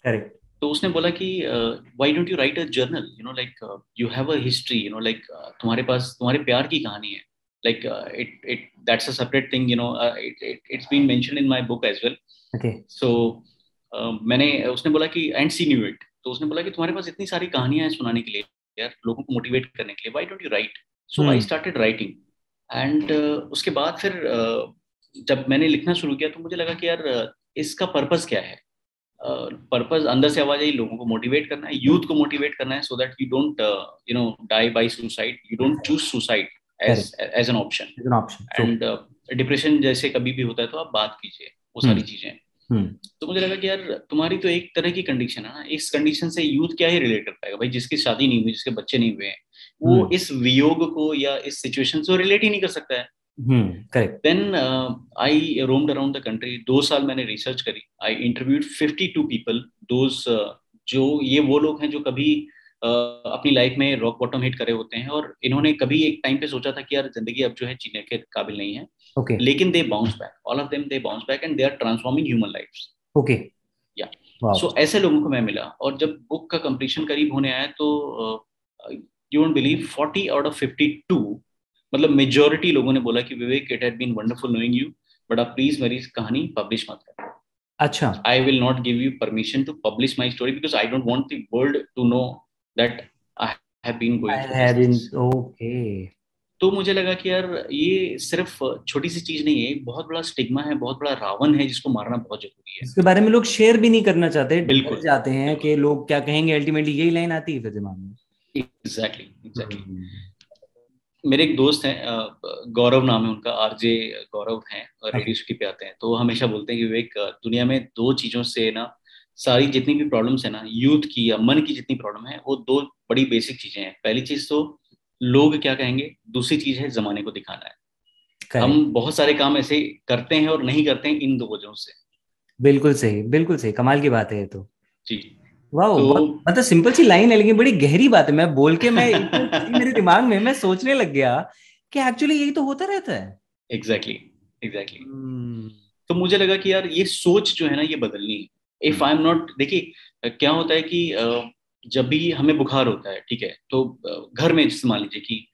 Correct
hmm, तो उसने बोला कि why don't you write a journal you know like you have a history you know like तुम्हारे पास तुम्हारे प्यार की कहानी है। Like uh, it it that's a separate thing you know uh, it, it it's been mentioned in my book as well.
Okay.
So uh, मैंने उसने बोला कि एंड सी न्यू इट तो उसने बोला कि तुम्हारे पास इतनी सारी कहानियाँ हैं सुनाने के लिए यार लोगों को मोटिवेट करने के लिए। Why don't you write so I started writing and उसके बाद फिर uh, जब मैंने लिखना शुरू किया तो मुझे लगा कि यार इसका पर्पस क्या है? पर्पस uh, अंदर से आवाज़ आई लोगों को मोटिवेट करना है यूथ को मोटिवेट करना है so that you don't you know die by suicide you don't choose suicide as as an option and depression जैसे कभी भी होता है तो आप बात कीजिए वो सारी hmm. चीज़ें।
hmm.
तो मुझे लगा कि यार तुम्हारी तो एक तरह की कंडीशन है ना इस कंडीशन से यूथ क्या ही रिलेट कर पाएगा? भाई जिसकी शादी नहीं हुई जिसके बच्चे नहीं हुए हैं वो hmm. इस वियोग को या इस सिचुएशन से रिलेट ही नहीं कर सकता है। Then I roamed around the country दो साल मैंने रिसर्च करी. I interviewed fifty two people those जो ये वो लोग हैं जो कभी अपनी लाइफ में रॉक बॉटम हिट करे होते हैं और इन्होंने कभी एक टाइम पे सोचा था कि यार ज़िंदगी अब जो है जीने के काबिल नहीं है।
Okay.
लेकिन they bounce back all of them they bounce back and they are transforming human life
okay
या सो ऐसे लोगों को मैं मिला और जब बुक का कंप्लीशन करीब होने आया तो you don't believe 40 out of 52 मतलब मेजोरिटी लोगों ने बोला कि Vivek it had been wonderful knowing you but आप प्लीज़ मेरी कहानी पब्लिश मत कर।
अच्छा।
I will not give you permission to publish my story because I don't want the world to know that I have been going I
have been okay.
तो मुझे लगा कि यार ये सिर्फ़ छोटी सी चीज़ नहीं है बहुत बड़ा स्टिग्मा है बहुत बड़ा रावण है जिसको मारना बहुत ज़रूरी है।
इसके बारे में लोग शेयर भी नहीं करना चाहते
बिल्कुल।
जाते हैं कि लोग क्या कहेंगे अल्टीमेटली यही लाइन आती है फिर दिमाग में।
एग्जैक्टली एग्जैक्टली मेरे एक दोस्त हैं गौरव नाम है उनका आरजे गौरव हैं रेडियो सिटी पे आते हैं। तो वो हमेशा बोलते हैं कि विवेक दुनिया में दो चीज़ों से ना सारी जितनी भी प्रॉब्लम्स है ना यूथ की या मन की जितनी प्रॉब्लम है वो दो बड़ी बेसिक चीज़ें हैं। पहली चीज़ तो लोग क्या कहेंगे? दूसरी चीज़ है जमाने को दिखाना है। हम बहुत सारे काम ऐसे करते हैं और नहीं करते हैं इन दो वजहों से।
बिल्कुल सही बिल्कुल सही कमाल की बात है ये तो।
जी।
वाह तो, मतलब सिंपल सी लाइन है लेकिन बड़ी गहरी बात है। मैं बोल के मैं मेरे दिमाग में मैं सोचने लग गया कि एक्चुअली यही तो होता रहता है।
Exactly exactly, exactly exactly. hmm. तो मुझे लगा कि यार ये सोच जो है ना ये बदलनी है। इफ़ आई एम नॉट देखिए क्या होता है कि जब भी हमें बुखार होता है ठीक है तो घर में मान लीजिए कि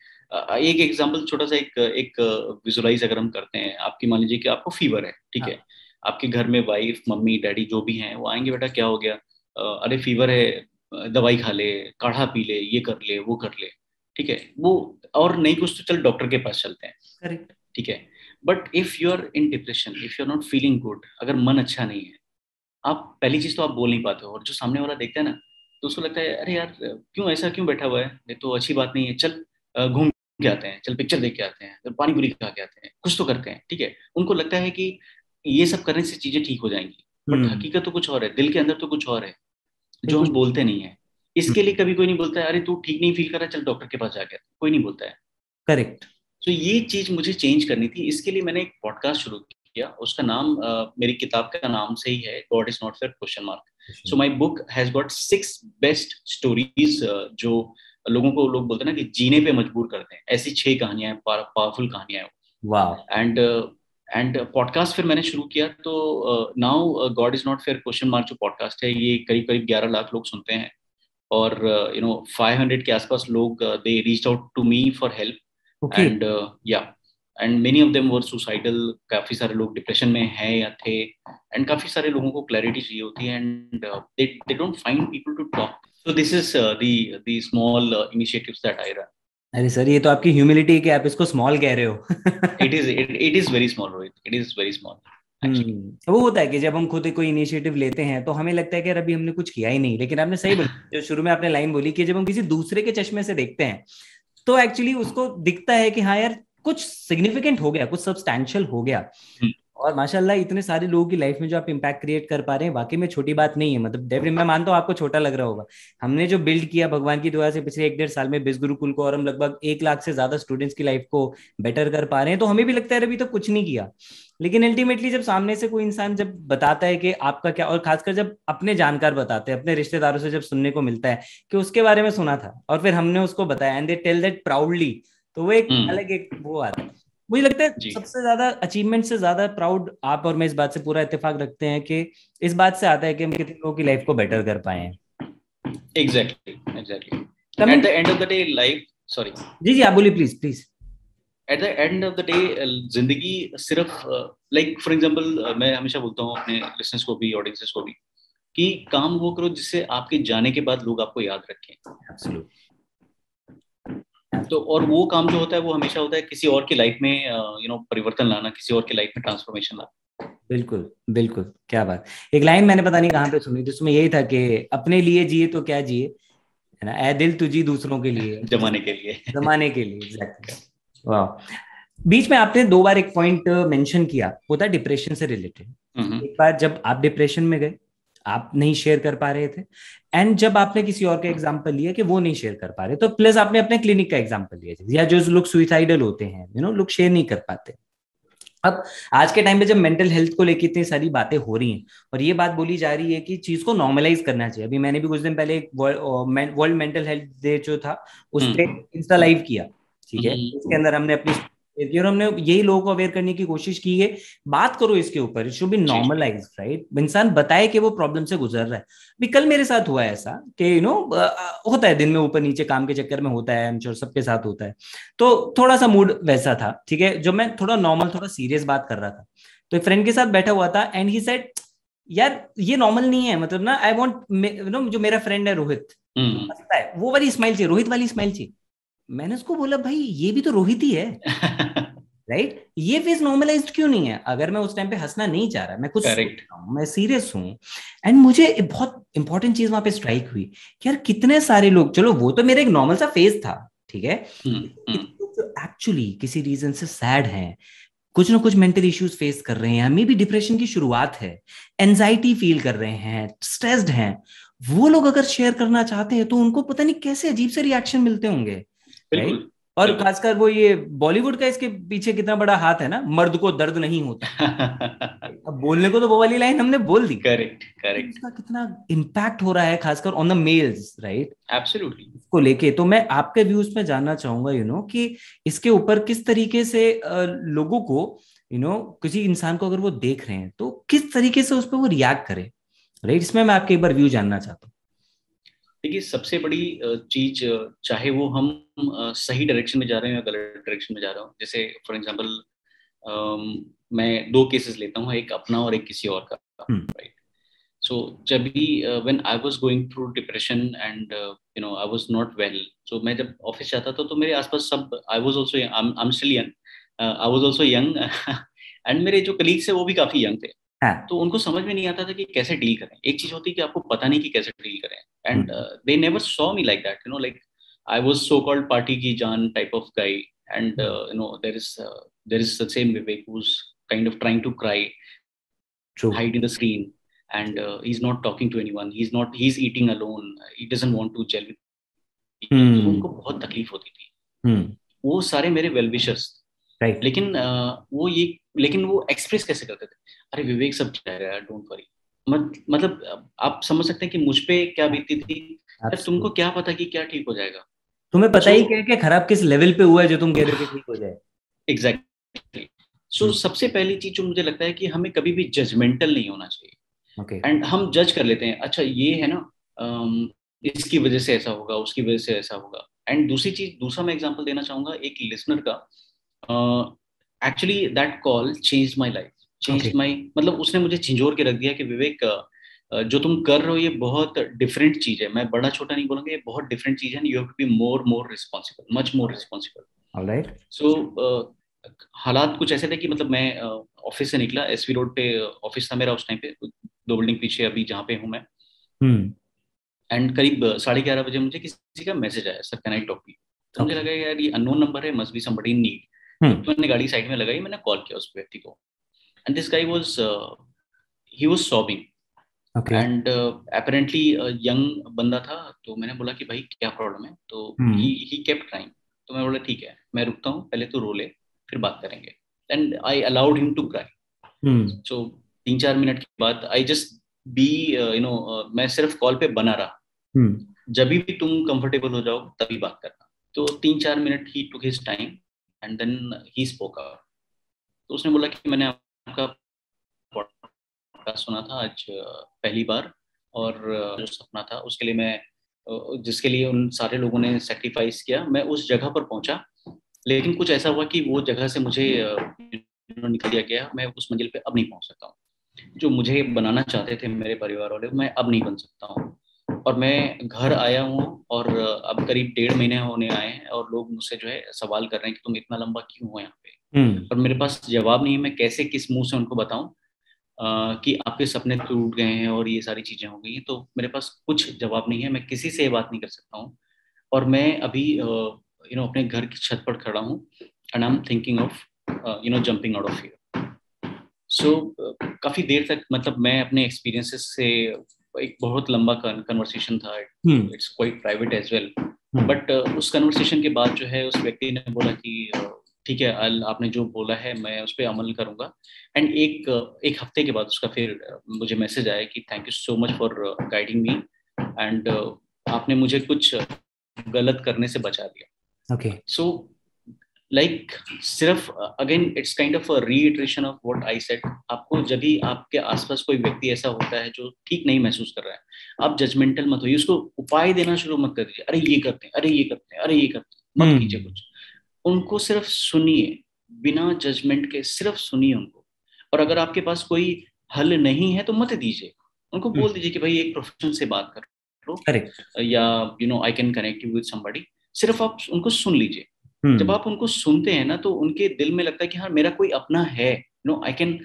एक एग्ज़ाम्पल छोटा सा एक एक विजुलाइज अगर हम करते हैं आपकी मान लीजिए कि आपको फीवर है ठीक है। आपके घर में वाइफ मम्मी डैडी जो भी हैं वो आएँगे बेटा क्या हो गया? अरे फीवर है दवाई खा ले काढ़ा पी ले ये कर ले वो कर ले ठीक है? वो और नहीं कुछ तो चल डॉक्टर के पास चलते हैं।
करेक्ट
ठीक है? But if you are in depression if you are not feeling good अगर मन अच्छा नहीं है आप पहली चीज़ तो आप बोल नहीं पाते हो और जो सामने वाला देखता है ना तो उसको लगता है अरे यार क्यों ऐसा क्यों बैठा हुआ है? ये तो अच्छी बात नहीं है चल घूम के आते हैं चल पिक्चर देख के आते हैं पानी पूरी खा के आते हैं कुछ तो करते हैं ठीक है? उनको लगता है कि ये सब करने से चीज़ें ठीक हो जाएँगी। But hmm. हकीकत तो कुछ और है दिल के अंदर तो कुछ और है। जो हम बोलते नहीं है। इसके लिए कभी कोई नहीं बोलता है अरे तू ठीक नहीं फील कर रहा चल डॉक्टर के पास जाके। कोई नहीं बोलता है।
करेक्ट
तो ये चीज़ मुझे चेंज करनी थी। इसके लिए मैंने एक पॉडकास्ट शुरू किया। उसका नाम uh, मेरी किताब का नाम से ही है God is not fair question mark so my book has got six best stories जो लोगों को लोग बोलते हैं ना कि जीने पे मजबूर करते हैं। ऐसी छह कहानियाँ हैं पावरफुल कहानियाँ हैं एंड एंड पॉडकास्ट फिर मैंने शुरू किया तो now God is not fair question mark जो पॉडकास्ट है ये करीब करीब ग्यारह लाख लोग सुनते हैं। और यू नो फाइव हंड्रेड के आसपास लोग they reach out to me for help and या and many of them were suicidal काफ़ी सारे लोग डिप्रेशन में हैं या थे। एंड काफ़ी सारे लोगों को क्लैरिटी चाहिए होती है। And they don't find people to talk so this is the small initiatives that I run
अरे सर ये तो आपकी ह्यूमिलिटी कि आप इसको स्मॉल कह रहे हो।
It is it is very small Rohit it is very small
वो होता है कि जब हम खुद कोई इनिशिएटिव लेते हैं तो हमें लगता है कि अभी हमने कुछ किया ही नहीं। लेकिन आपने सही बोला जो शुरू में आपने लाइन बोली कि जब हम किसी दूसरे के चश्मे से देखते हैं तो एक्चुअली उसको दिखता है कि हाँ यार कुछ सिग्निफिकेंट हो गया कुछ सब्सटैंशियल हो गया। हम्म। और माशाल्लाह इतने सारे लोगों की लाइफ में जो आप इम्पैक्ट क्रिएट कर पा रहे हैं वाकई में छोटी बात नहीं है। मतलब डेफिनेटली मैं मानता हूँ आपको छोटा लग रहा होगा। हमने जो बिल्ड किया भगवान की दुआ से पिछले एक डेढ़ साल में बिस गुरुकुल को और हम लगभग एक लाख से ज़्यादा स्टूडेंट्स की लाइफ को बेटर कर पा रहे हैं तो हमें भी लगता है अभी तो कुछ नहीं किया। लेकिन अल्टीमेटली जब सामने से कोई इंसान जब बताता है कि आपका क्या और खासकर जब अपने जानकार बताते हैं अपने रिश्तेदारों से जब सुनने को मिलता है कि उसके बारे में सुना था और फिर हमने उसको बताया and they tell that proudly तो वो एक हम्म। अलग एक वो आता है। मुझे लगता है सबसे ज़्यादा अचीवमेंट से ज़्यादा प्राउड आप और मैं इस बात से पूरा इत्तेफाक रखते हैं कि इस बात से आता है कि हम कितने लोगों की लाइफ को बेटर कर पाए हैं।
Exactly exactly at the end of the day life sorry
जी जी आप बोलिए please please
at the end of the day ज़िंदगी सिर्फ़ लाइक फॉर एग्जांपल मैं हमेशा बोलता हूँ अपने लिसनर्स को भी ऑडियंसेस को भी कि काम वो करो जिससे आपके जाने के बाद लोग आपको याद रखें। एब्सोल्युटली तो और वो काम जो होता है वो हमेशा होता है किसी और की लाइफ में यू नो परिवर्तन लाना किसी और की लाइफ में ट्रांसफॉर्मेशन लाना।
बिल्कुल बिल्कुल क्या बात। एक लाइन मैंने पता नहीं कहाँ पे सुनी थी उसमें यही था कि अपने लिए जिए तो क्या जिए है ना? ए दिल तुझी दूसरों के लिए।
जमाने के लिए।
जमाने के लिए एग्जैक्टली वाह। बीच में आपने दो बार एक पॉइंट मेंशन किया वो था डिप्रेशन से रिलेटेड एक बार जब आप डिप्रेशन में गए आप नहीं शेयर कर पा रहे थे। एंड जब आपने किसी और का एग्ज़ाम्पल लिया कि वो नहीं शेयर कर पा रहे तो प्लस आपने अपने क्लिनिक का एग्ज़ाम्पल लिया या जो लोग सुइसाइडल होते हैं यू नो लोग शेयर नहीं कर पाते। अब आज के टाइम पे जब मेंटल हेल्थ को लेकर इतनी सारी बातें हो रही हैं और ये बात बोली जा रही है कि चीज़ को नॉर्मलाइज करना चाहिए। अभी मैंने भी कुछ दिन पहले एक वर्ल्ड मेंटल हेल्थ डे जो था उस पर इंस्टा लाइव किया ठीक है? हम्म। उसके अंदर हमने अपनी और हमने यही लोगों को अवेयर करने की कोशिश की है बात करो इसके ऊपर it should be normalise right इंसान बताए कि वो प्रॉब्लम से गुजर रहा है। अभी कल मेरे साथ हुआ है ऐसा कि यू नो होता है दिन में ऊपर नीचे काम के चक्कर में होता है श्योर सबके साथ होता है। तो थोड़ा सा मूड वैसा था ठीक है? जो मैं थोड़ा नॉर्मल थोड़ा सीरियस बात कर रहा था तो एक फ्रेंड के साथ बैठा हुआ था एंड ही सेट यार ये नॉर्मल नहीं है मतलब ना आई वॉन्ट नो जो मेरा फ्रेंड है रोहित हम्म। है वो वाली स्माइल चाहिए रोहित वाली स्माइल चाहिए। मैंने उसको बोला भाई ये भी तो रोहित ही। है राइट right? ये फेस नॉर्मलाइज क्यों नहीं है? अगर मैं उस टाइम पे हंसना नहीं चाह रहा मैं कुछ मैं सीरियस हूँ। एंड मुझे बहुत इंपॉर्टेंट चीज़ वहाँ पे स्ट्राइक हुई कि यार कितने सारे लोग चलो वो तो मेरा एक नॉर्मल सा फेस था ठीक है? Actually hmm, hmm. किसी रीजन से सैड है कुछ ना कुछ मेंटल इश्यूज़ फेस कर रहे हैं मे भी डिप्रेशन की शुरुआत है एंजाइटी फील कर रहे हैं स्ट्रेस्ड हैं वो लोग अगर शेयर करना चाहते हैं तो उनको पता नहीं कैसे अजीब से रिएक्शन मिलते होंगे। और खासकर वो ये बॉलीवुड का इसके पीछे कितना बड़ा हाथ है ना मर्द को दर्द नहीं होता। अब बोलने को तो वो वाली लाइन हमने बोल दी।
Correct correct.
इसका कितना इम्पैक्ट हो रहा है खासकर on the males right
absolutely
को लेके। तो मैं आपके व्यूज़ में जानना चाहूँगा यू you नो know, कि इसके ऊपर किस तरीके से लोगों को यू you नो know, किसी इंसान को अगर वो देख रहे हैं तो किस तरीके से उस पर वो रिएक्ट करे? राइट इसमें मैं आपके एक बार व्यू जानना चाहता हूँ।
देखिए सबसे बड़ी चीज़ चाहे वो हम सही डायरेक्शन में जा रहे हैं या गलत डायरेक्शन में जा रहे हो जैसे फॉर एग्ज़ाम्पल मैं दो केसेस लेता हूँ एक अपना और एक किसी और का राइट सो जब भी when I was going through depression and you know I was not well so मैं जब ऑफ़िस जाता था तो मेरे आसपास सब I was also I am still young I was also young and मेरे जो कलीग्स थे वो भी काफ़ी यंग थे। हाँ. तो उनको समझ में नहीं आता था कि कैसे डील करें। एक चीज़ होती है कि आपको पता नहीं कि कैसे डील करें। And they never saw me like that you know like I was so called party की जान type of guy and you know there is there is the same Vivek who's kind of trying to cry hide in the screen. And uh, he's not talking to anyone. He's not he's eating alone. He doesn't want to gel with hmm. तो उनको बहुत तकलीफ़ होती थी। Hmm. वो सारे मेरे well wishers
right
लेकिन वो ये लेकिन वो एक्सप्रेस कैसे करते थे? अरे विवेक सब जाएगा डोंट वरी मतलब आप समझ सकते हैं कि मुझ पे क्या बीती थी। यार तुमको क्या पता कि क्या ठीक हो जाएगा?
तुम्हें पता ही क्या कि खराब किस लेवल पे हुआ है जो तुम कह रहे हो ठीक हो जाए।
एग्जैक्टली सो सबसे पहली चीज़ जो मुझे लगता है कि हमें कभी भी जजमेंटल नहीं होना चाहिए। एंड. हम जज कर लेते हैं अच्छा ये है ना um, इसकी वजह से ऐसा होगा उसकी वजह से ऐसा होगा। एंड दूसरी चीज़ दूसरा मैं एग्जांपल देना चाहूँगा एक लिसनर का। Actually that call change my life change my मतलब उसने मुझे झिझोर के रख दिया कि विवेक जो तुम कर रहे हो ये बहुत डिफरेंट चीज़ है। मैं बड़ा छोटा नहीं बोलूँगा ये बहुत डिफरेंट चीज़ है you have to be more more responsible much more responsible so हालात कुछ ऐसे थे कि मतलब मैं ऑफ़िस से निकला एसवी रोड पे ऑफ़िस था मेरा उस टाइम पे दो बिल्डिंग पीछे अभी जहाँ पे हूँ मैं। And hmm. करीब साढ़े ग्यारह बजे मुझे किसी का मैसेज आया सर कैन आई टॉक तो मुझे लगा यार ये अननोन नंबर है must be somebody in need. तो मैंने गाड़ी साइड में लगाई मैंने कॉल किया उस व्यक्ति को। And this guy was he was sobbing and apparently young बंदा था तो मैंने बोला कि भाई क्या प्रॉब्लम है तो ही ही केप्ट क्राइम तो मैं बोला ठीक है मैं रुकता हूँ पहले तो रो ले फिर बात करेंगे and I allowed him to cry so तीन चार मिनट के बाद I just be you know मैं सिर्फ़ कॉल पे बना रहा hmm. जब भी तुम कंफर्टेबल हो जाओ तभी बात करना तो तीन चार minute he took his time and then he spoke तो उसने बोला कि मैंने आपका पॉडकास्ट सुना था आज पहली बार और जो सपना था उसके लिए मैं जिसके लिए उन सारे लोगों ने सेक्रीफाइस किया, मैं उस जगह पर पहुँचा। लेकिन कुछ ऐसा हुआ कि वो जगह से मुझे निकल दिया गया, मैं उस मंजिल पे अब नहीं पहुँच सकता हूँ। जो मुझे बनाना चाहते थे मेरे परिवार वाले, मैं अब नहीं बन सकता हूँ। और मैं घर आया हूँ और अब करीब डेढ़ महीने होने आए हैं और लोग मुझसे जो है सवाल कर रहे हैं कि तुम इतना लंबा क्यों हो यहाँ पे। और मेरे पास जवाब नहीं है मैं कैसे किस मुँह से उनको बताऊँ कि आपके सपने टूट गए हैं और ये सारी चीज़ें हो गई हैं तो मेरे पास कुछ जवाब नहीं है मैं किसी से ये बात नहीं कर सकता हूँ। और मैं अभी यू नो अपने घर की छत पर खड़ा हूँ and I am thinking of you know jumping out of here so काफ़ी देर तक मतलब मैं अपने एक्सपीरियंसेस से एक बहुत लंबा कन्वर्सेशन था it's quite private as well but उस कन्वर्सेशन के बाद जो है उस व्यक्ति ने बोला कि uh, ठीक है अल आपने जो बोला है मैं उस पर अमल करूँगा। एंड एक एक हफ़्ते के बाद उसका फिर मुझे मैसेज आया कि thank you so much for guiding me and आपने मुझे कुछ गलत करने से बचा दिया।
ओके
सो लाइक सिर्फ़ again it's kind of reiteration of what I said आपको जब भी आपके आसपास कोई व्यक्ति ऐसा होता है जो ठीक नहीं महसूस कर रहा है आप जजमेंटल मत होइए उसको उपाय देना शुरू मत कर दीजिए अरे ये करते हैं अरे ये करते हैं अरे ये करते हैं। मत हम्म। कीजिए कुछ। उनको सिर्फ़ सुनिए बिना जजमेंट के सिर्फ़ सुनिए उनको। और अगर आपके पास कोई हल नहीं है तो मत दीजिए। उनको बोल हम्म। दीजिए कि भाई एक प्रोफेशन से बात करो या you know I can connect you with somebody सिर्फ़ आप उनको सुन लीजिए। जब हम्म। आप उनको सुनते हैं ना तो उनके दिल में लगता है कि हाँ मेरा कोई अपना है। No I can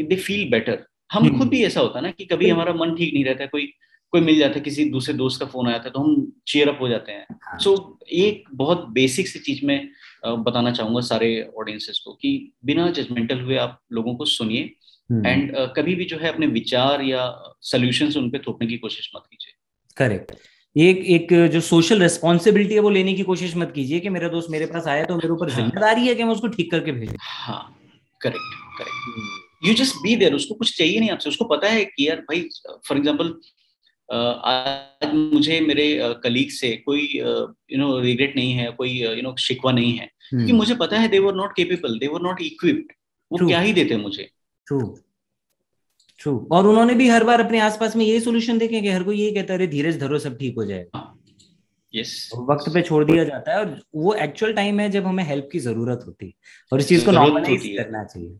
they feel better हम खुद भी ऐसा होता है ना कि कभी हमारा मन ठीक नहीं रहता कोई कोई मिल जाता है किसी दूसरे दोस्त का फ़ोन आया था तो हम चेयर अप हो जाते हैं। सो हाँ। so, एक बहुत बेसिक सी चीज़ में बताना चाहूँगा सारे ऑडियंसेस को कि बिना जजमेंटल हुए आप लोगों को सुनिए एंड हम्म। uh, कभी भी जो है अपने विचार या सोल्यूशन उन थोपने की कोशिश मत कीजिए।
करेक्ट एक एक जो सोशल रेस्पॉन्सिबिलिटी है वो लेने की कोशिश मत कीजिए कि मेरा दोस्त मेरे पास आया तो मेरे ऊपर हाँ। ज़िम्मेदारी है कि मैं उसको ठीक करके भेजे।
हाँ correct correct you just be there उसको कुछ चाहिए नहीं आपसे उसको पता है कि यार भाई फॉर एग्जांपल आज मुझे मेरे कलीग से कोई यू नो रिग्रेट नहीं है कोई यू नो शिकवा नहीं है हम्म। क्योंकि मुझे पता है they were not capable they were not equipped वो क्या ही देते मुझे।
ट्रू ट्रू और उन्होंने भी हर बार अपने आसपास में यही सोल्यूशन देखे कि हर कोई ये कहता है धीरज धरो सब ठीक हो जाएगा।
yes.
वक्त पे छोड़ दिया जाता है और वो एक्चुअल टाइम है जब हमें हेल्प की ज़रूरत होती है और इस चीज़ को नॉर्मलाइज करना चाहिए।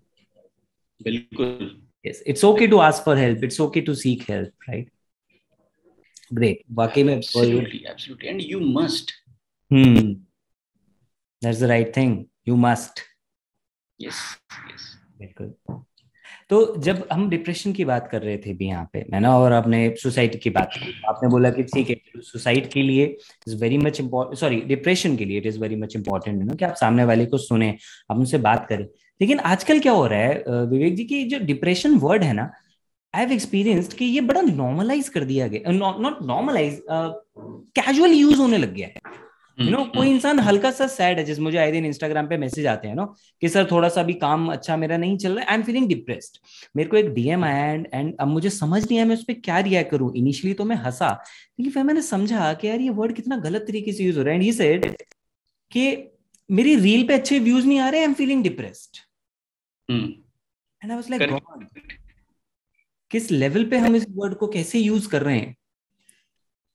बिल्कुल।
Yes it's okay to ask for help it's okay to seek help right? Great वाकई में
absolutely absolutely. And you must.
Hmm. That's the right thing. You must.
Yes yes.
बिल्कुल। तो जब हम डिप्रेशन की बात कर रहे थे भी यहाँ पे मैं ना और आपने सुसाइड की बात की आपने बोला कि ठीक है सुसाइड के लिए is very much important sorry depression के लिए it is very much important ना कि आप सामने वाले को सुने आप उनसे बात करें। लेकिन आजकल क्या हो रहा है विवेक जी की जो डिप्रेशन वर्ड है ना आई हैव एक्सपीरियंस्ड कि ये बड़ा नॉर्मलाइज कर दिया गया नॉट नॉर्मलाइज कैजुअल यूज़ होने लग गया है। यू नो हम्म, कोई हम्म। इंसान हल्का सा सैड है जैसे मुझे आए दिन इंस्टाग्राम पे मैसेज आते हैं नो कि सर थोड़ा सा भी काम अच्छा मेरा नहीं चल रहा है। आई एम फीलिंग डिप्रेस्ड मेरे को एक डीएम आया एंड एंड अब मुझे समझ नहीं आया मैं उस पर क्या रिएक्ट करूँ। इनिशियली तो मैं हंसा लेकिन फिर मैंने समझा कि यार ये वर्ड कितना गलत तरीके से यूज़ हो रहा है। एंड ही सेड कि मेरी रील पे अच्छे व्यूज़ नहीं आ रहे I am feeling depressed and I was like God किस लेवल पे हम इस वर्ड को कैसे यूज़ कर रहे हैं?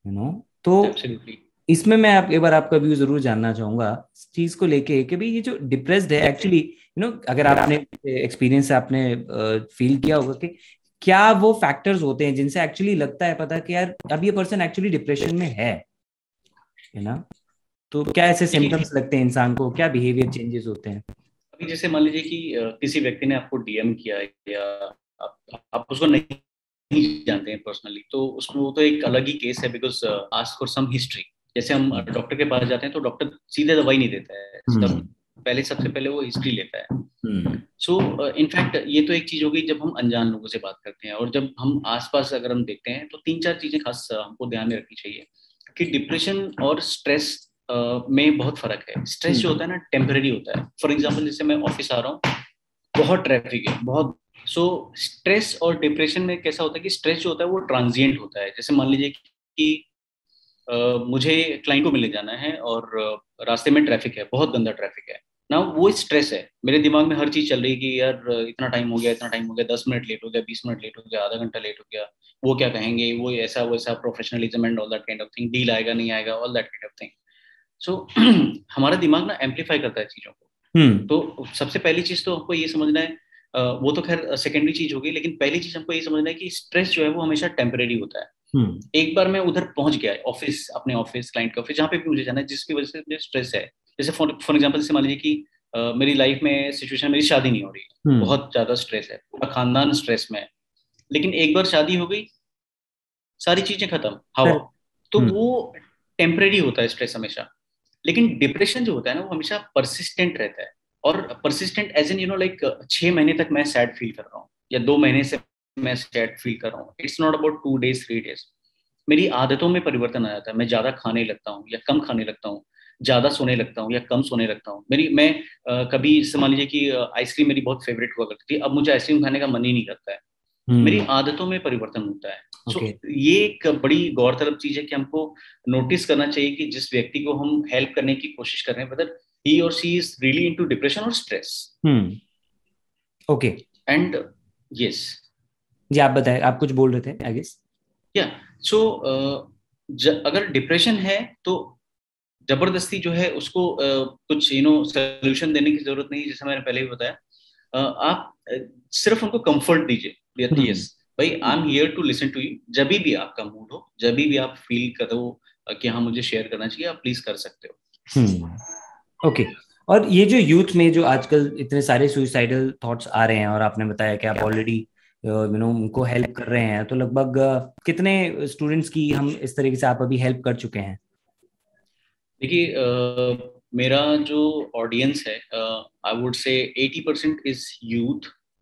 यू नो तो Absolutely. इसमें मैं आप एक बार आपका व्यू ज़रूर जानना चाहूँगा इस चीज़ को लेके कि भाई ये जो डिप्रेस्ड है एक्चुअली यू नो अगर आपने एक्सपीरियंस आपने फील किया होगा कि क्या वो फैक्टर्स होते हैं जिनसे एक्चुअली लगता है पता कि यार अब ये पर्सन एक्चुअली डिप्रेशन में है है ना? तो क्या ऐसे सिम्टम्स लगते हैं इंसान को? क्या बिहेवियर चेंजेस होते हैं?
अभी जैसे मान लीजिए कि किसी व्यक्ति ने आपको डीएम किया या आप, उसको नहीं नहीं जानते हैं पर्सनली तो उसमें वो तो एक अलग ही केस है because ask for some history जैसे हम डॉक्टर के पास जाते हैं तो डॉक्टर सीधे दवाई नहीं देता है हम्म। पहले सबसे पहले वो हिस्ट्री लेता है सो हम्म। इनफैक्ट uh, ये तो एक चीज़ हो गई जब हम अनजान लोगों से बात करते हैं और जब हम आसपास अगर हम देखते हैं तो तीन चार चीज़ें खास uh, हमको ध्यान में रखनी चाहिए कि डिप्रेशन और स्ट्रेस uh, में बहुत फ़र्क है स्ट्रेस जो हम्म। होता है ना टेम्पररी होता है फॉर एग्ज़ाम्पल जैसे मैं ऑफ़िस आ रहा हूँ बहुत ट्रैफ़िक है बहुत सो स्ट्रेस और डिप्रेशन में कैसा होता है कि स्ट्रेस जो होता है वो ट्रांजिएंट होता है। जैसे मान लीजिए कि मुझे क्लाइंट को मिलने जाना है और रास्ते में ट्रैफ़िक है बहुत गंदा ट्रैफ़िक है। ना वो स्ट्रेस है। मेरे दिमाग में हर चीज़ चल रही है कि यार इतना टाइम हो गया इतना टाइम हो गया दस मिनट लेट हो गया बीस मिनट लेट हो गया आधा घंटा लेट हो गया वो क्या कहेंगे वो ऐसा वैसा professionalism and all that kind of thing deal आएगा नहीं आएगा all that kind of thing so हमारा दिमाग ना एम्पलीफाई करता है चीज़ों को। hmm. तो सबसे पहली चीज़ तो आपको ये समझना है वो तो खैर सेकेंडरी चीज़ होगी लेकिन पहली चीज़ हमको ये समझना है कि स्ट्रेस जो है वो हमेशा टेम्परेरी होता है। हम्म। एक बार मैं उधर पहुँच गया ऑफ़िस अपने ऑफ़िस क्लाइंट के ऑफ़िस जहाँ पे भी मुझे जाना है जिसकी वजह से मुझे स्ट्रेस है। जैसे फॉर एग्ज़ाम्पल जैसे मान लीजिए कि uh, मेरी लाइफ में सिचुएशन मेरी शादी नहीं हो रही। है हम्म। बहुत ज़्यादा स्ट्रेस है पूरा खानदान स्ट्रेस में है। लेकिन एक बार शादी हो गई सारी चीज़ें खत्म हवा तो हम्म। वो टेम्परेरी होता है स्ट्रेस हमेशा। लेकिन डिप्रेशन जो होता है ना वो हमेशा परसिस्टेंट रहता है। और persistent as an you know like छह महीने तक मैं सैड फील कर रहा हूँ या दो महीने से मैं सैड फील कर रहा हूँ। It's not about two days three days मेरी आदतों में परिवर्तन आ जाता है। मैं ज़्यादा खाने लगता हूँ या कम खाने लगता हूँ ज़्यादा सोने लगता हूँ या कम सोने लगता हूँ। मेरी मैं आ, कभी जैसे मान लीजिए कि आइसक्रीम मेरी बहुत फेवरेट हुआ करती थी अब मुझे आइसक्रीम खाने का मन ही नहीं करता है। hmm. मेरी आदतों में परिवर्तन होता है। Okay. so, ये एक बड़ी गौरतलब चीज़ है कि हमको नोटिस करना चाहिए कि जिस व्यक्ति को हम हेल्प करने की कोशिश कर रहे हैं वेदर ही और she is really into depression और स्ट्रेस
ओके
एंड यस
जी आप बताएँ आप कुछ बोल रहे थे आई गेस
या सो अगर डिप्रेशन है तो ज़बरदस्ती जो है उसको uh, कुछ यू नो सोल्यूशन देने की ज़रूरत नहीं जैसे मैंने पहले भी बताया। Uh, आप uh, सिर्फ़ उनको कंफर्ट दीजिए यस भाई I am here to listen to you जब भी आपका मूड हो जब भी आप फील करो कि हाँ मुझे शेयर करना चाहिए आप प्लीज़ कर सकते हो।
Okay okay. और ये जो यूथ में जो आजकल इतने सारे सुइसाइडल थॉट्स आ रहे हैं और आपने बताया कि आप ऑलरेडी यू नो उनको हेल्प कर रहे हैं तो लगभग कितने स्टूडेंट्स की हम इस तरीके से आप अभी हेल्प कर चुके हैं?
देखिए मेरा जो ऑडियंस है आई वुड से 80 परसेंट इज़ यूथ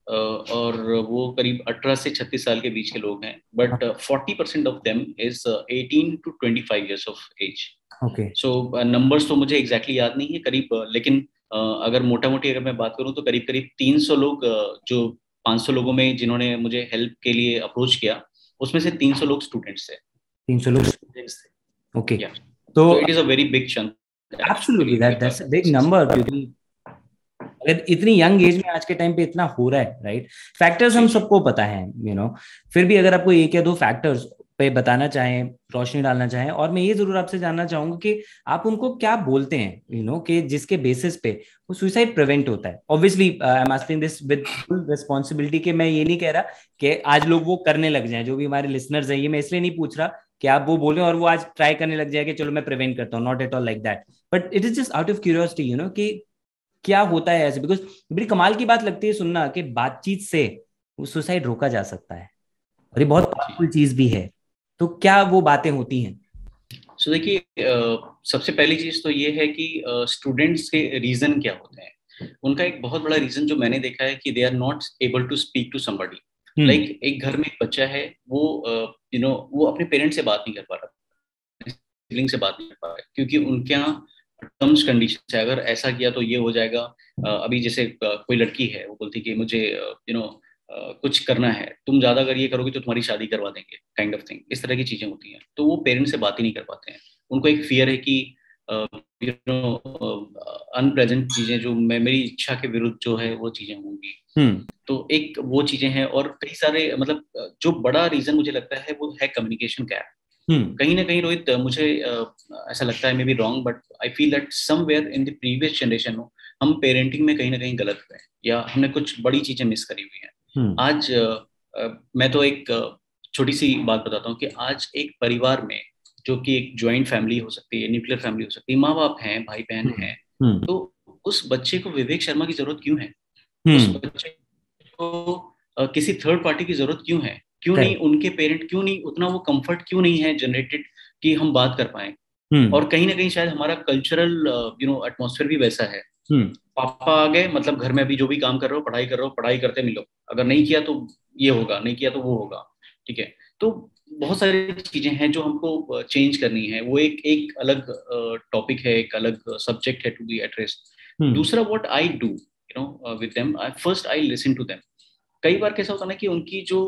और वो करीब 18 से 36 साल के बीच के लोग हैं but 40 percent of them is 18 to 25 years of age
okay
so numbers तो मुझे एग्जैक्टली exactly याद नहीं है करीब लेकिन uh, अगर मोटा मोटी अगर मैं बात करूँ तो करीब करीब 300 लोग uh, जो 500 लोगों में जिन्होंने मुझे हेल्प के लिए अप्रोच किया उसमें से 300 लोग स्टूडेंट्स थे।
300 लोग स्टूडेंट्स थे। ओके
तो it is a very big
chunk absolutely that that's a big number अगर इतनी यंग एज में आज के टाइम पे इतना हो रहा है राइट फैक्टर्स हम सबको पता है यू नो फिर भी अगर आपको एक या दो फैक्टर्स पे बताना चाहें रोशनी डालना चाहें और मैं ये ज़रूर आपसे जानना चाहूँगा कि आप उनको क्या बोलते हैं यू you नो know, कि जिसके बेसिस पे वो सुसाइड प्रिवेंट होता है। Obviously I am asking this with full responsibility कि मैं ये नहीं कह रहा कि आज लोग वो करने लग जाएँ जो भी हमारे लिसनर्स हैं ये मैं इसलिए नहीं पूछ रहा कि आप वो बोले और वो आज ट्राई करने लग जाए कि चलो मैं प्रिवेंट करता हूँ not at all like that but it is just out of curiosity you know कि क्या होता है ऐसे? बिकॉज़ बड़ी कमाल की बात लगती है सुनना कि बातचीत से वो सुसाइड रोका जा सकता है। और ये बहुत पावरफुल चीज़ भी है। तो क्या वो बातें होती हैं?
सो so, देखिए सबसे पहली चीज़ तो ये है कि स्टूडेंट्स के रीजन क्या होते हैं? उनका एक बहुत बड़ा रीजन जो मैंने देखा है कि they are not able to speak to somebody like एक घर में एक बच्चा है वो यू नो वो अपने पेरेंट्स से बात नहीं कर पा रहा सिबलिंग से बात नहीं कर पा रहा क्योंकि उनके यहाँ टर्म्स कंडीशन है। अगर ऐसा किया तो ये हो जाएगा। अभी जैसे कोई लड़की है वो बोलती कि मुझे यू नो कुछ करना है। तुम ज़्यादा अगर ये करोगे तो तुम्हारी शादी करवा देंगे काइंड ऑफ़ थिंग इस तरह की चीज़ें होती हैं। तो वो पेरेंट्स से बात ही नहीं कर पाते हैं। उनको एक फियर है कि यू नो अनप्रेजेंट चीज़ें जो मैं मेरी इच्छा के विरुद्ध जो है वो चीज़ें होंगी। हम्म। तो एक वो चीज़ें हैं और कई सारे मतलब जो बड़ा रीजन मुझे लगता है वो है कम्युनिकेशन गैप। कहीं ना कहीं रोहित मुझे ऐसा लगता है may be wrong but I feel that somewhere in the previous generation हम पेरेंटिंग में कहीं ना कहीं गलत हुए या हमने कुछ बड़ी चीज़ें मिस करी हुई हैं हम्म। आज मैं तो एक छोटी सी बात बताता हूँ कि आज एक परिवार में जो कि एक ज्वाइंट फैमिली हो सकती है न्यूक्लियर फैमिली हो सकती है माँ बाप हैं भाई बहन हम्म। हैं। तो उस बच्चे को विवेक शर्मा की ज़रूरत क्यों है उस बच्चे को किसी थर्ड पार्टी की ज़रूरत क्यों है क्यों नहीं उनके पेरेंट क्यों नहीं उतना वो कंफर्ट क्यों नहीं है जनरेटेड कि हम बात कर पाए? और कहीं ना कहीं शायद हमारा कल्चरल यू नो एटमोसफेयर भी वैसा है। पापा आ गए मतलब घर में अभी जो भी काम कर रहे हो पढ़ाई कर रहे हो पढ़ाई करते मिलो। अगर नहीं किया तो ये होगा नहीं किया तो वो होगा ठीक है? तो बहुत सारी चीज़ें हैं जो हमको चेंज करनी है। वो एक एक अलग टॉपिक है एक अलग सब्जेक्ट है टू बी एड्रेस दूसरा what I do you know with them first I listen to them कई बार कैसा होता है ना कि उनकी जो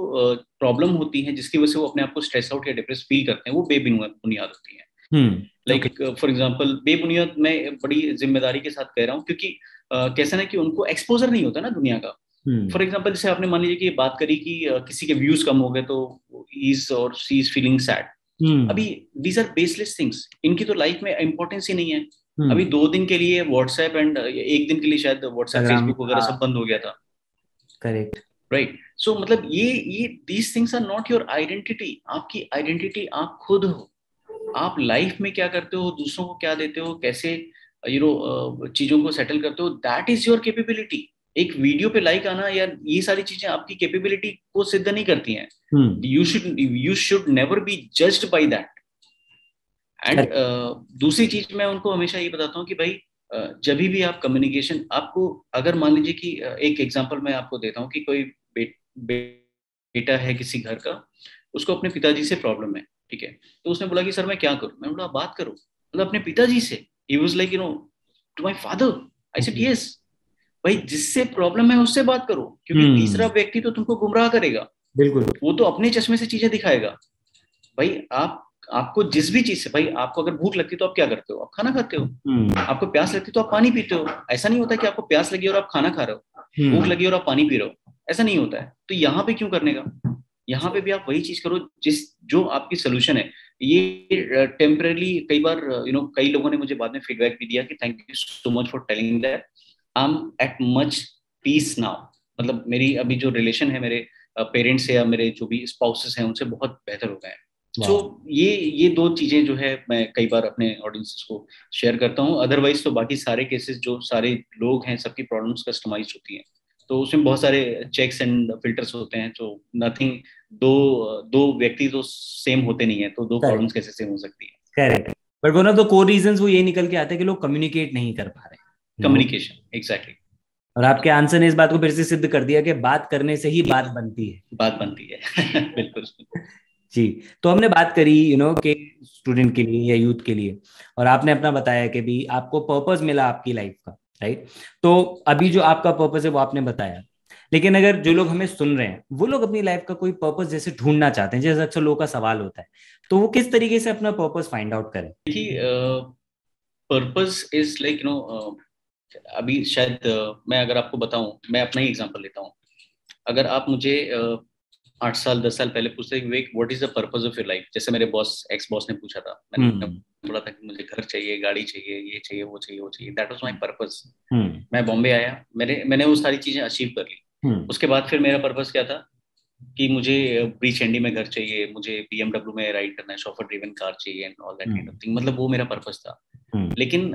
प्रॉब्लम होती है जिसकी वजह से वो अपने आप को स्ट्रेस आउट या डिप्रेस फील करते हैं वो बेबुनियाद होती है। लाइक फॉर एग्ज़ाम्पल बेबुनियाद मैं बड़ी ज़िम्मेदारी के साथ कह रहा हूँ क्योंकि uh, कैसा ना कि उनको एक्सपोजर नहीं होता ना दुनिया का। For hmm. एग्ज़ाम्पल जैसे आपने मान लीजिए कि बात करी कि किसी के व्यूज़ कम हो गए तो इज़ और सी इज़ फीलिंग सैड अभी दीज आर बेसलेस थिंग्स इनकी तो लाइफ में इंपॉर्टेंस ही नहीं है। hmm. अभी दो दिन के लिए व्हाट्सएप एंड एक दिन के लिए शायद व्हाट्सएप फेसबुक वगैरह सब हाँ। बंद हो गया था।
करेक्ट
राइट सो मतलब ये ये these things are not your identity आपकी आइडेंटिटी आप खुद हो। आप लाइफ में क्या करते हो दूसरों को क्या देते हो कैसे यू नो चीज़ों को सेटल करते हो दैट इज़ योर केपेबिलिटी एक वीडियो पे लाइक आना या ये सारी चीज़ें आपकी कैपेबिलिटी को सिद्ध नहीं करती हैं। You should you should never be judged by that and दूसरी चीज़ मैं उनको हमेशा ये बताता हूँ कि भाई uh, जब भी आप कम्युनिकेशन आपको अगर मान लीजिए कि uh, एक एग्जांपल मैं आपको देता हूँ कि कोई बेटा है किसी घर का उसको अपने पिताजी से प्रॉब्लम है ठीक है? तो उसने बोला कि सर मैं क्या करूँ? मैं बोला बात करो। मतलब अपने पिताजी से। He was like you know to my father I said yes भाई जिससे प्रॉब्लम है उससे बात करो क्योंकि hmm. तीसरा व्यक्ति तो तुमको गुमराह करेगा।
बिल्कुल।
वो तो अपने चश्मे से चीज़ें दिखाएगा। भाई आप आपको जिस भी चीज़ से भाई आपको अगर भूख लगती है तो आप क्या करते हो? आप खाना खाते हो? hmm. आपको प्यास लगती है तो आप पानी पीते हो? ऐसा नहीं होता कि आपको प्यास लगी और आप खाना खा रहे हो। hmm. भूख लगी और आप पानी पी रहे हो। ऐसा नहीं होता है। तो यहाँ पे क्यों करने का? यहाँ पे भी आप वही चीज़ करो जिस जो आपकी सोल्यूशन है। ये टेम्परली कई बार यू नो कई लोगों ने मुझे बाद में फीडबैक भी दिया कि thank you so much for telling that I am at much peace now मतलब मेरी अभी जो रिलेशन है मेरे पेरेंट्स से या मेरे जो भी स्पाउसेस हैं उनसे बहुत बेहतर हो गए हैं। सो so, ये ये दो चीज़ें जो है मैं कई बार अपने ऑडियंसेस को शेयर करता हूँ। अदरवाइज़ तो बाकी सारे केसेस जो सारे लोग हैं सबकी प्रॉब्लम्स कस्टमाइज होती हैं। तो उसमें बहुत सारे चेक्स एंड फिल्टर्स होते हैं तो नथिंग दो दो व्यक्ति तो सेम होते नहीं है तो दो प्रॉब्लम्स कैसे सेम हो सकती है?
Correct but one of the core reasons वो ये निकल के आते हैं कि लोग कम्युनिकेट नहीं कर पा रहे
कम्युनिकेशन एग्जैक्टली
और आपके आंसर ने इस बात को फिर से सिद्ध कर दिया कि बात करने से ही बात बनती है।
बात बनती है। बिल्कुल।
जी तो हमने बात करी यू नो के स्टूडेंट के लिए या यूथ के लिए। और आपने अपना बताया कि भी आपको पर्पस मिला आपकी लाइफ का। राइट तो अभी जो आपका पर्पस है वो आपने बताया। लेकिन अगर जो लोग हमें सुन रहे हैं वो लोग अपनी लाइफ का कोई पर्पज जैसे ढूंढना चाहते हैं जैसे अक्सर लोगों का सवाल होता है तो वो किस तरीके से अपना पर्पज फाइंड आउट करें?
Purpose is like you know अभी शायद uh, मैं अगर आपको बताऊँ मैं अपना ही एग्जांपल लेता हूँ। अगर आप मुझे आठ साल दस साल पहले पूछते Vivek what is the purpose of your life जैसे मेरे बॉस एक्स बॉस ने पूछा था। मैंने
हम्म।
बोला था कि मुझे घर चाहिए गाड़ी चाहिए ये चाहिए वो चाहिए वो चाहिए। That was my purpose
hmm.
मैं बॉम्बे आया। मैंने मैंने वो सारी चीज़ें अचीव कर ली।
हम्म।
उसके बाद फिर मेरा पर्पस क्या था? कि मुझे ब्रीच एंडी में घर चाहिए मुझे बीएमडब्ल्यू में राइड करना है शॉफर ड्रिवन कार चाहिए and all that kind of thing मतलब वो मेरा पर्पस था।
हम्म।
लेकिन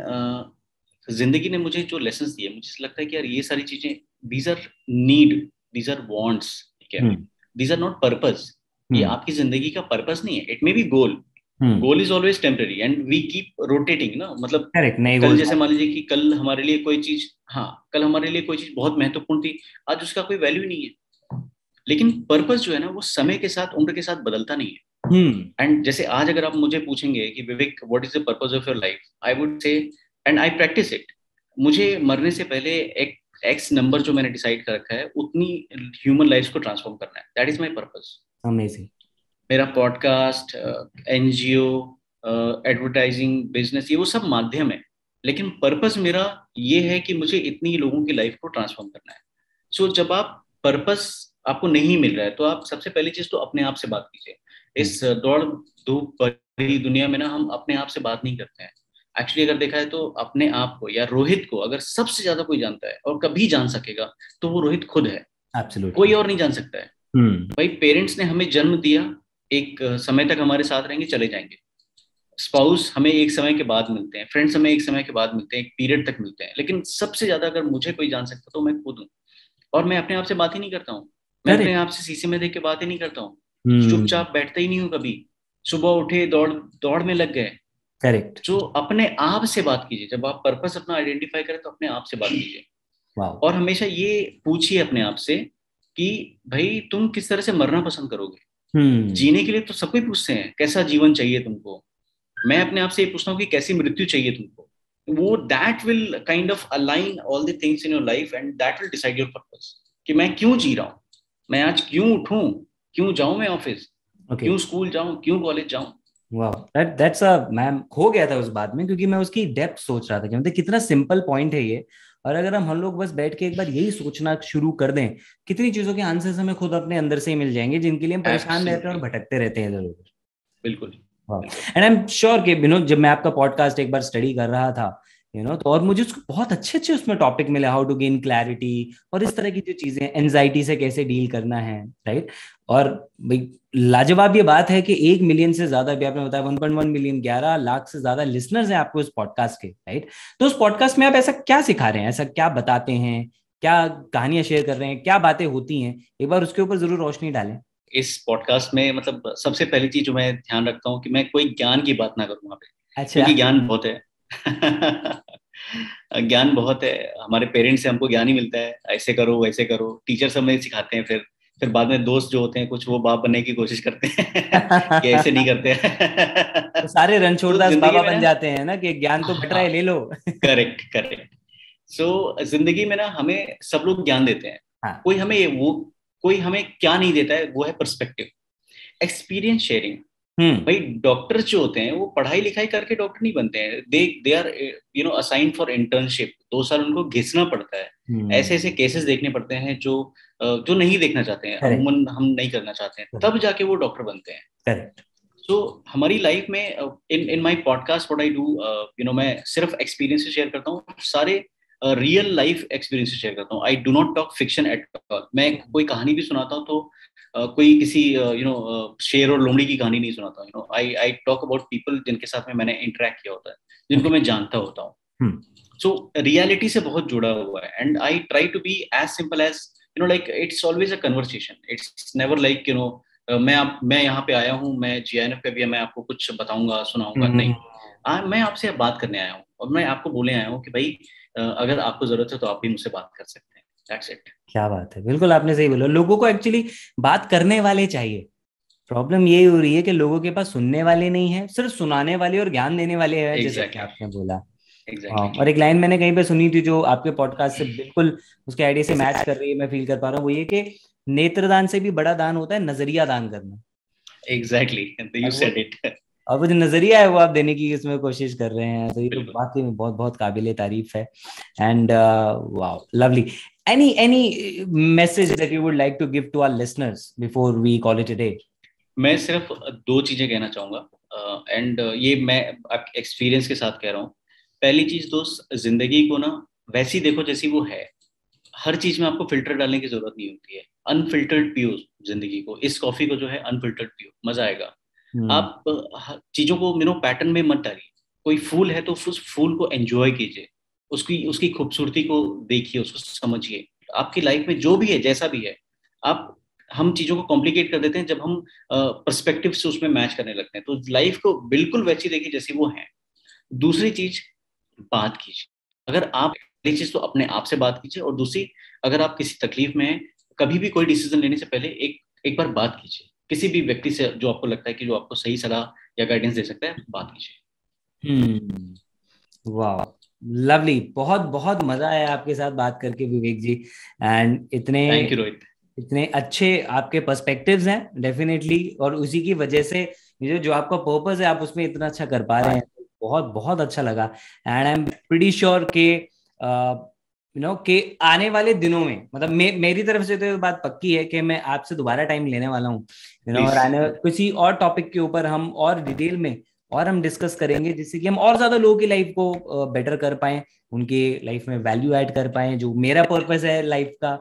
ज़िंदगी ने मुझे जो लेसन दिए मुझे लगता है कि यार ये सारी चीज़ें these are need these are wants ठीक है? दीज आर नॉट पर्पस ये
हम्म,
आपकी ज़िंदगी का पर्पस नहीं है. It may be
goal
goal is always temporary and we keep rotating ना? मतलब
करेक्ट
कल जैसे मान लीजिए कि कल हमारे लिए कोई चीज़ हाँ कल हमारे लिए कोई चीज़ बहुत महत्वपूर्ण थी आज उसका कोई वैल्यू नहीं है. लेकिन पर्पस जो है ना वो समय के साथ उम्र के साथ बदलता नहीं है. एंड जैसे आज अगर आप मुझे पूछेंगे कि Vivek what is the purpose of your life I would say and I practise it मुझे मरने से पहले एक एक्स नंबर जो मैंने डिसाइड कर रखा है उतनी ह्यूमन लाइफ को ट्रांसफॉर्म करना है। That is my purpose
amazing
मेरा पॉडकास्ट एनजीओ एडवर्टाइजिंग बिज़नेस ये वो सब माध्यम है। लेकिन पर्पस मेरा ये है कि मुझे इतनी लोगों की लाइफ को ट्रांसफॉर्म करना है। सो so, जब आप पर्पस आपको नहीं मिल रहा है तो आप सबसे पहली चीज़ तो अपने आप से बात कीजिए। इस दौड़ धूप भरी दुनिया में ना हम अपने आप से बात नहीं करते हैं। एक्चुअली अगर देखा है तो अपने आप को या रोहित को अगर सबसे ज़्यादा कोई जानता है और कभी जान सकेगा तो वो रोहित खुद है।
एब्सोल्युटली
कोई और नहीं जान सकता है।
हम्म।
भाई पेरेंट्स ने हमें जन्म दिया एक समय तक हमारे साथ रहेंगे चले जाएँगे। स्पाउस हमें एक समय के बाद मिलते हैं फ्रेंड्स हमें एक समय के बाद मिलते हैं एक पीरियड तक मिलते हैं। लेकिन सबसे ज़्यादा अगर मुझे कोई जान सकता तो मैं खुद हूँ। और मैं अपने आप से बात ही नहीं करता हूँ। मैं अपने आप से शीशे में देख के बात ही नहीं करता हूँ।
हम्म।
चुपचाप बैठता ही नहीं हूँ कभी। सुबह उठे दौड़ दौड़ में लग गए।
करेक्ट
जो अपने आप से बात कीजिए। जब आप पर्पस अपना आइडेंटिफाई करें तो अपने आप से बात कीजिए। और हमेशा ये पूछिए अपने आप से कि भाई तुम किस तरह से मरना पसंद करोगे?
हम्म
जीने के लिए तो सब कोई पूछते हैं कैसा जीवन चाहिए तुमको? मैं अपने आप से ये पूछता हूँ कि कैसी मृत्यु चाहिए तुमको? वो that will kind of align all the things in your life and that will decide your purpose कि मैं क्यों जी रहा हूँ? मैं आज क्यों उठूं? क्यों जाऊँ मैं ऑफ़िस
ओके
क्यों स्कूल जाऊँ? क्यों कॉलेज जाऊँ?
वाह दैट दैट्स अ मैम खो गया था उस बात में क्योंकि मैं उसकी डेप्थ सोच रहा था कि मतलब कितना सिंपल पॉइंट है ये। और अगर हम हम लोग बस बैठ के एक बार यही सोचना शुरू कर दें कितनी चीज़ों के आंसर्स हमें खुद अपने अंदर से ही मिल जाएँगे जिनके लिए हम परेशान रहते हैं और भटकते रहते हैं इधर उधर
बिल्कुल।
एंड आई एम श्योर कि नो जब मैं आपका पॉडकास्ट एक बार स्टडी कर रहा था यू नो तो और मुझे उसको बहुत अच्छे अच्छे उसमें टॉपिक मिले हाउ टू गेन क्लैरिटी और इस तरह की जो चीज़ें एनजाइटी से कैसे डील करना है राइट और भाई लाजवाब ये बात है कि एक मिलियन से ज़्यादा भी आपने बताया 1.1 मिलियन 11 लाख से ज़्यादा लिसनर्स हैं आपको इस पॉडकास्ट के राइट तो उस पॉडकास्ट में आप ऐसा क्या सिखा रहे हैं? ऐसा क्या बताते हैं? क्या कहानियाँ शेयर कर रहे हैं? क्या बातें होती हैं? एक बार उसके ऊपर ज़रूर रोशनी डालें।
इस पॉडकास्ट में मतलब सबसे पहली चीज़ जो मैं ध्यान रखता हूँ कि मैं कोई ज्ञान की बात ना करूँ वहाँ पे।
अच्छा।
क्योंकि ज्ञान बहुत है। ज्ञान बहुत है। हमारे पेरेंट्स से हमको ज्ञान ही मिलता है। ऐसे करो वैसे करो। टीचर्स हमें सिखाते हैं फिर। फिर बाद में दोस्त जो होते हैं कुछ वो बाप बनने की कोशिश करते हैं कि ऐसे नहीं करते।
तो सारे रणछोड़दास
ज़िंदगी
बाबा बन जाते हैं ना कि ज्ञान तो बट रहा है ले लो।
करेक्ट करेक्ट सो ज़िंदगी में ना हमें सब लोग ज्ञान देते हैं।
हाँ।
कोई हमें वो कोई हमें क्या नहीं देता है वो है परस्पेक्टिव एक्सपीरियंस शेयरिंग भाई डॉक्टर्स जो होते हैं वो पढ़ाई लिखाई करके डॉक्टर नहीं बनते हैं। They they are you know assign for internship दो साल उनको घिसना पड़ता है।
हम्म,
ऐसे ऐसे केसेस देखने पड़ते हैं जो जो नहीं देखना चाहते हैं। अमूमन हम नहीं करना चाहते हैं। तब जाके वो डॉक्टर बनते हैं।
करेक्ट
सो so, हमारी लाइफ में in in my podcast what I do you know मैं सिर्फ़ एक्सपीरियंस शेयर करता हूँ। सारे रियल लाइफ एक्सपीरियंस शेयर करता हूँ। I do not talk fiction at all मैं कोई कहानी भी सुनाता हूँ तो कोई किसी यू नो शेर और लोमड़ी की कहानी नहीं सुनाता you know I I talk about people जिनके साथ में मैंने इंटरेक्ट किया होता है जिनको मैं जानता होता हूँ।
Hmm.
सो रियलिटी से बहुत जुड़ा हुआ है and I try to be as simple as you know like it's always a conversation it's never like you know मैं आप मैं यहाँ पे आया हूँ मैं जी एन एफ़ पे भी मैं आपको कुछ बताऊँगा सुनाऊँगा
हम्म।
नहीं। आ, मैं आपसे बात करने आया हूँ और मैं आपको बोले आया हूँ कि भाई अगर आपको ज़रूरत है तो आप भी मुझसे बात कर सकते हैं।
क्या बात है? बिल्कुल आपने सही बोला। लोगों को एक्चुअली बात करने वाले चाहिए। प्रॉब्लम यही हो रही है कि लोगों के पास सुनने वाले नहीं है सिर्फ़ सुनाने वाले और ज्ञान देने वाले हैं जैसे कि आपने बोला। हाँ,
एग्जैक्टली
और एक लाइन मैंने कहीं पे सुनी थी जो आपके पॉडकास्ट से बिल्कुल उसके आइडिया से मैच कर रही है मैं फील कर पा रहा हूँ वो ये कि नेत्रदान से भी बड़ा दान होता है नज़रिया दान करना।
एग्जैक्टली यू सेड इट
और वो जो नज़रिया है वो आप देने की इसमें कोशिश कर रहे हैं तो ये तो वाकई में बहुत बहुत काबिल तारीफ़ है। And wow lovely any any message that you would like to give to our listeners before we call it a day?
मैं सिर्फ़ दो चीज़ें कहना चाहूँगा। एंड uh, uh, ये मैं एक्सपीरियंस के साथ कह रहा हूँ। पहली चीज़ दोस्त ज़िंदगी को ना वैसी देखो जैसी वो है। हर चीज़ में आपको फ़िल्टर डालने की ज़रूरत नहीं होती है। अनफिल्टर्ड पियो ज़िंदगी को इस कॉफ़ी को जो है अनफिल्टर्ड पियो मज़ा आएगा. आप चीज़ों को मिनो पैटर्न में मत डालिए। कोई फूल है तो उस फूल को एंजॉय कीजिए। उसकी उसकी खूबसूरती को देखिए उसको समझिए। आपकी लाइफ में जो भी है जैसा भी है आप हम चीज़ों को कॉम्प्लिकेट कर देते हैं जब हम परस्पेक्टिव से उसमें मैच करने लगते हैं। तो लाइफ को बिल्कुल वैसी देखिए जैसी वो है। दूसरी चीज़ बात कीजिए। अगर आप पहली चीज़ तो अपने आप से बात कीजिए और दूसरी अगर आप किसी तकलीफ़ में हैं कभी भी कोई डिसीज़न लेने से पहले एक एक बार बात कीजिए। किसी भी व्यक्ति से जो आपको लगता है कि जो आपको सही सलाह या गाइडेंस दे सकता है बात कीजिए।
हम्म वाह लवली बहुत बहुत मज़ा आया आपके साथ बात करके विवेक जी एंड इतने
थैंक यू रोहित
इतने अच्छे आपके पर्सपेक्टिव्स हैं डेफिनेटली और उसी की वजह से जो जो आपका पर्पस है आप उसमें इतना अच्छा कर पा रहे हैं। बहुत बहुत अच्छा लगा and I am pretty sure के यू नो के आने वाले दिनों में मतलब मे, मेरी तरफ़ से तो ये बात पक्की है कि मैं आपसे दोबारा टाइम लेने वाला हूँ। यू नो और आने किसी और टॉपिक के ऊपर हम और डिटेल में और हम डिस्कस करेंगे जिससे कि हम और ज़्यादा लोगों की लाइफ को बेटर कर पाए उनके लाइफ में वैल्यू ऐड कर पाए जो मेरा पर्पस है लाइफ का।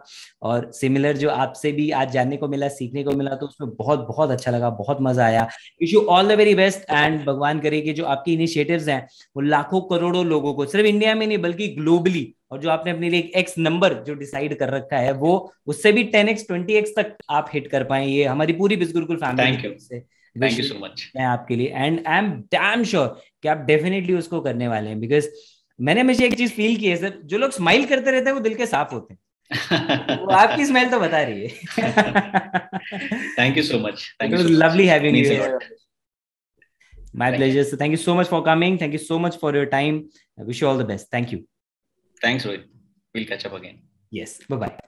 और सिमिलर जो आपसे भी आज जानने को मिला सीखने को मिला तो उसमें बहुत बहुत अच्छा लगा बहुत मज़ा आया। Wish you all the very best and भगवान करे कि जो आपकी इनिशिएटिव्स हैं वो लाखों करोड़ों लोगों को सिर्फ़ इंडिया में नहीं बल्कि ग्लोबली और जो आपने अपने लिए एक्स नंबर जो डिसाइड कर रखा है वो उससे भी टेन एक्स ट्वेंटी एक्स तक आप हिट कर पाए। ये हमारी पूरी बिल्कुल फैमिली
से थैंक यू सो मच
मैं आपके लिए। And I am damn sure कि आप डेफिनेटली उसको करने वाले हैं। बिकॉज़ मैंने हमेशा एक चीज़ फील की है सर जो लोग स्माइल करते रहते हैं वो दिल के साफ़ होते हैं। वो आपकी स्माइल तो बता रही है।
Thank you
so much thank you lovely having you. So thank you so much for coming. Thank you so much for your time. I wish you all the best. Thank you.
Thanks, Rohit. We'll catch up again.
Yes. Bye bye.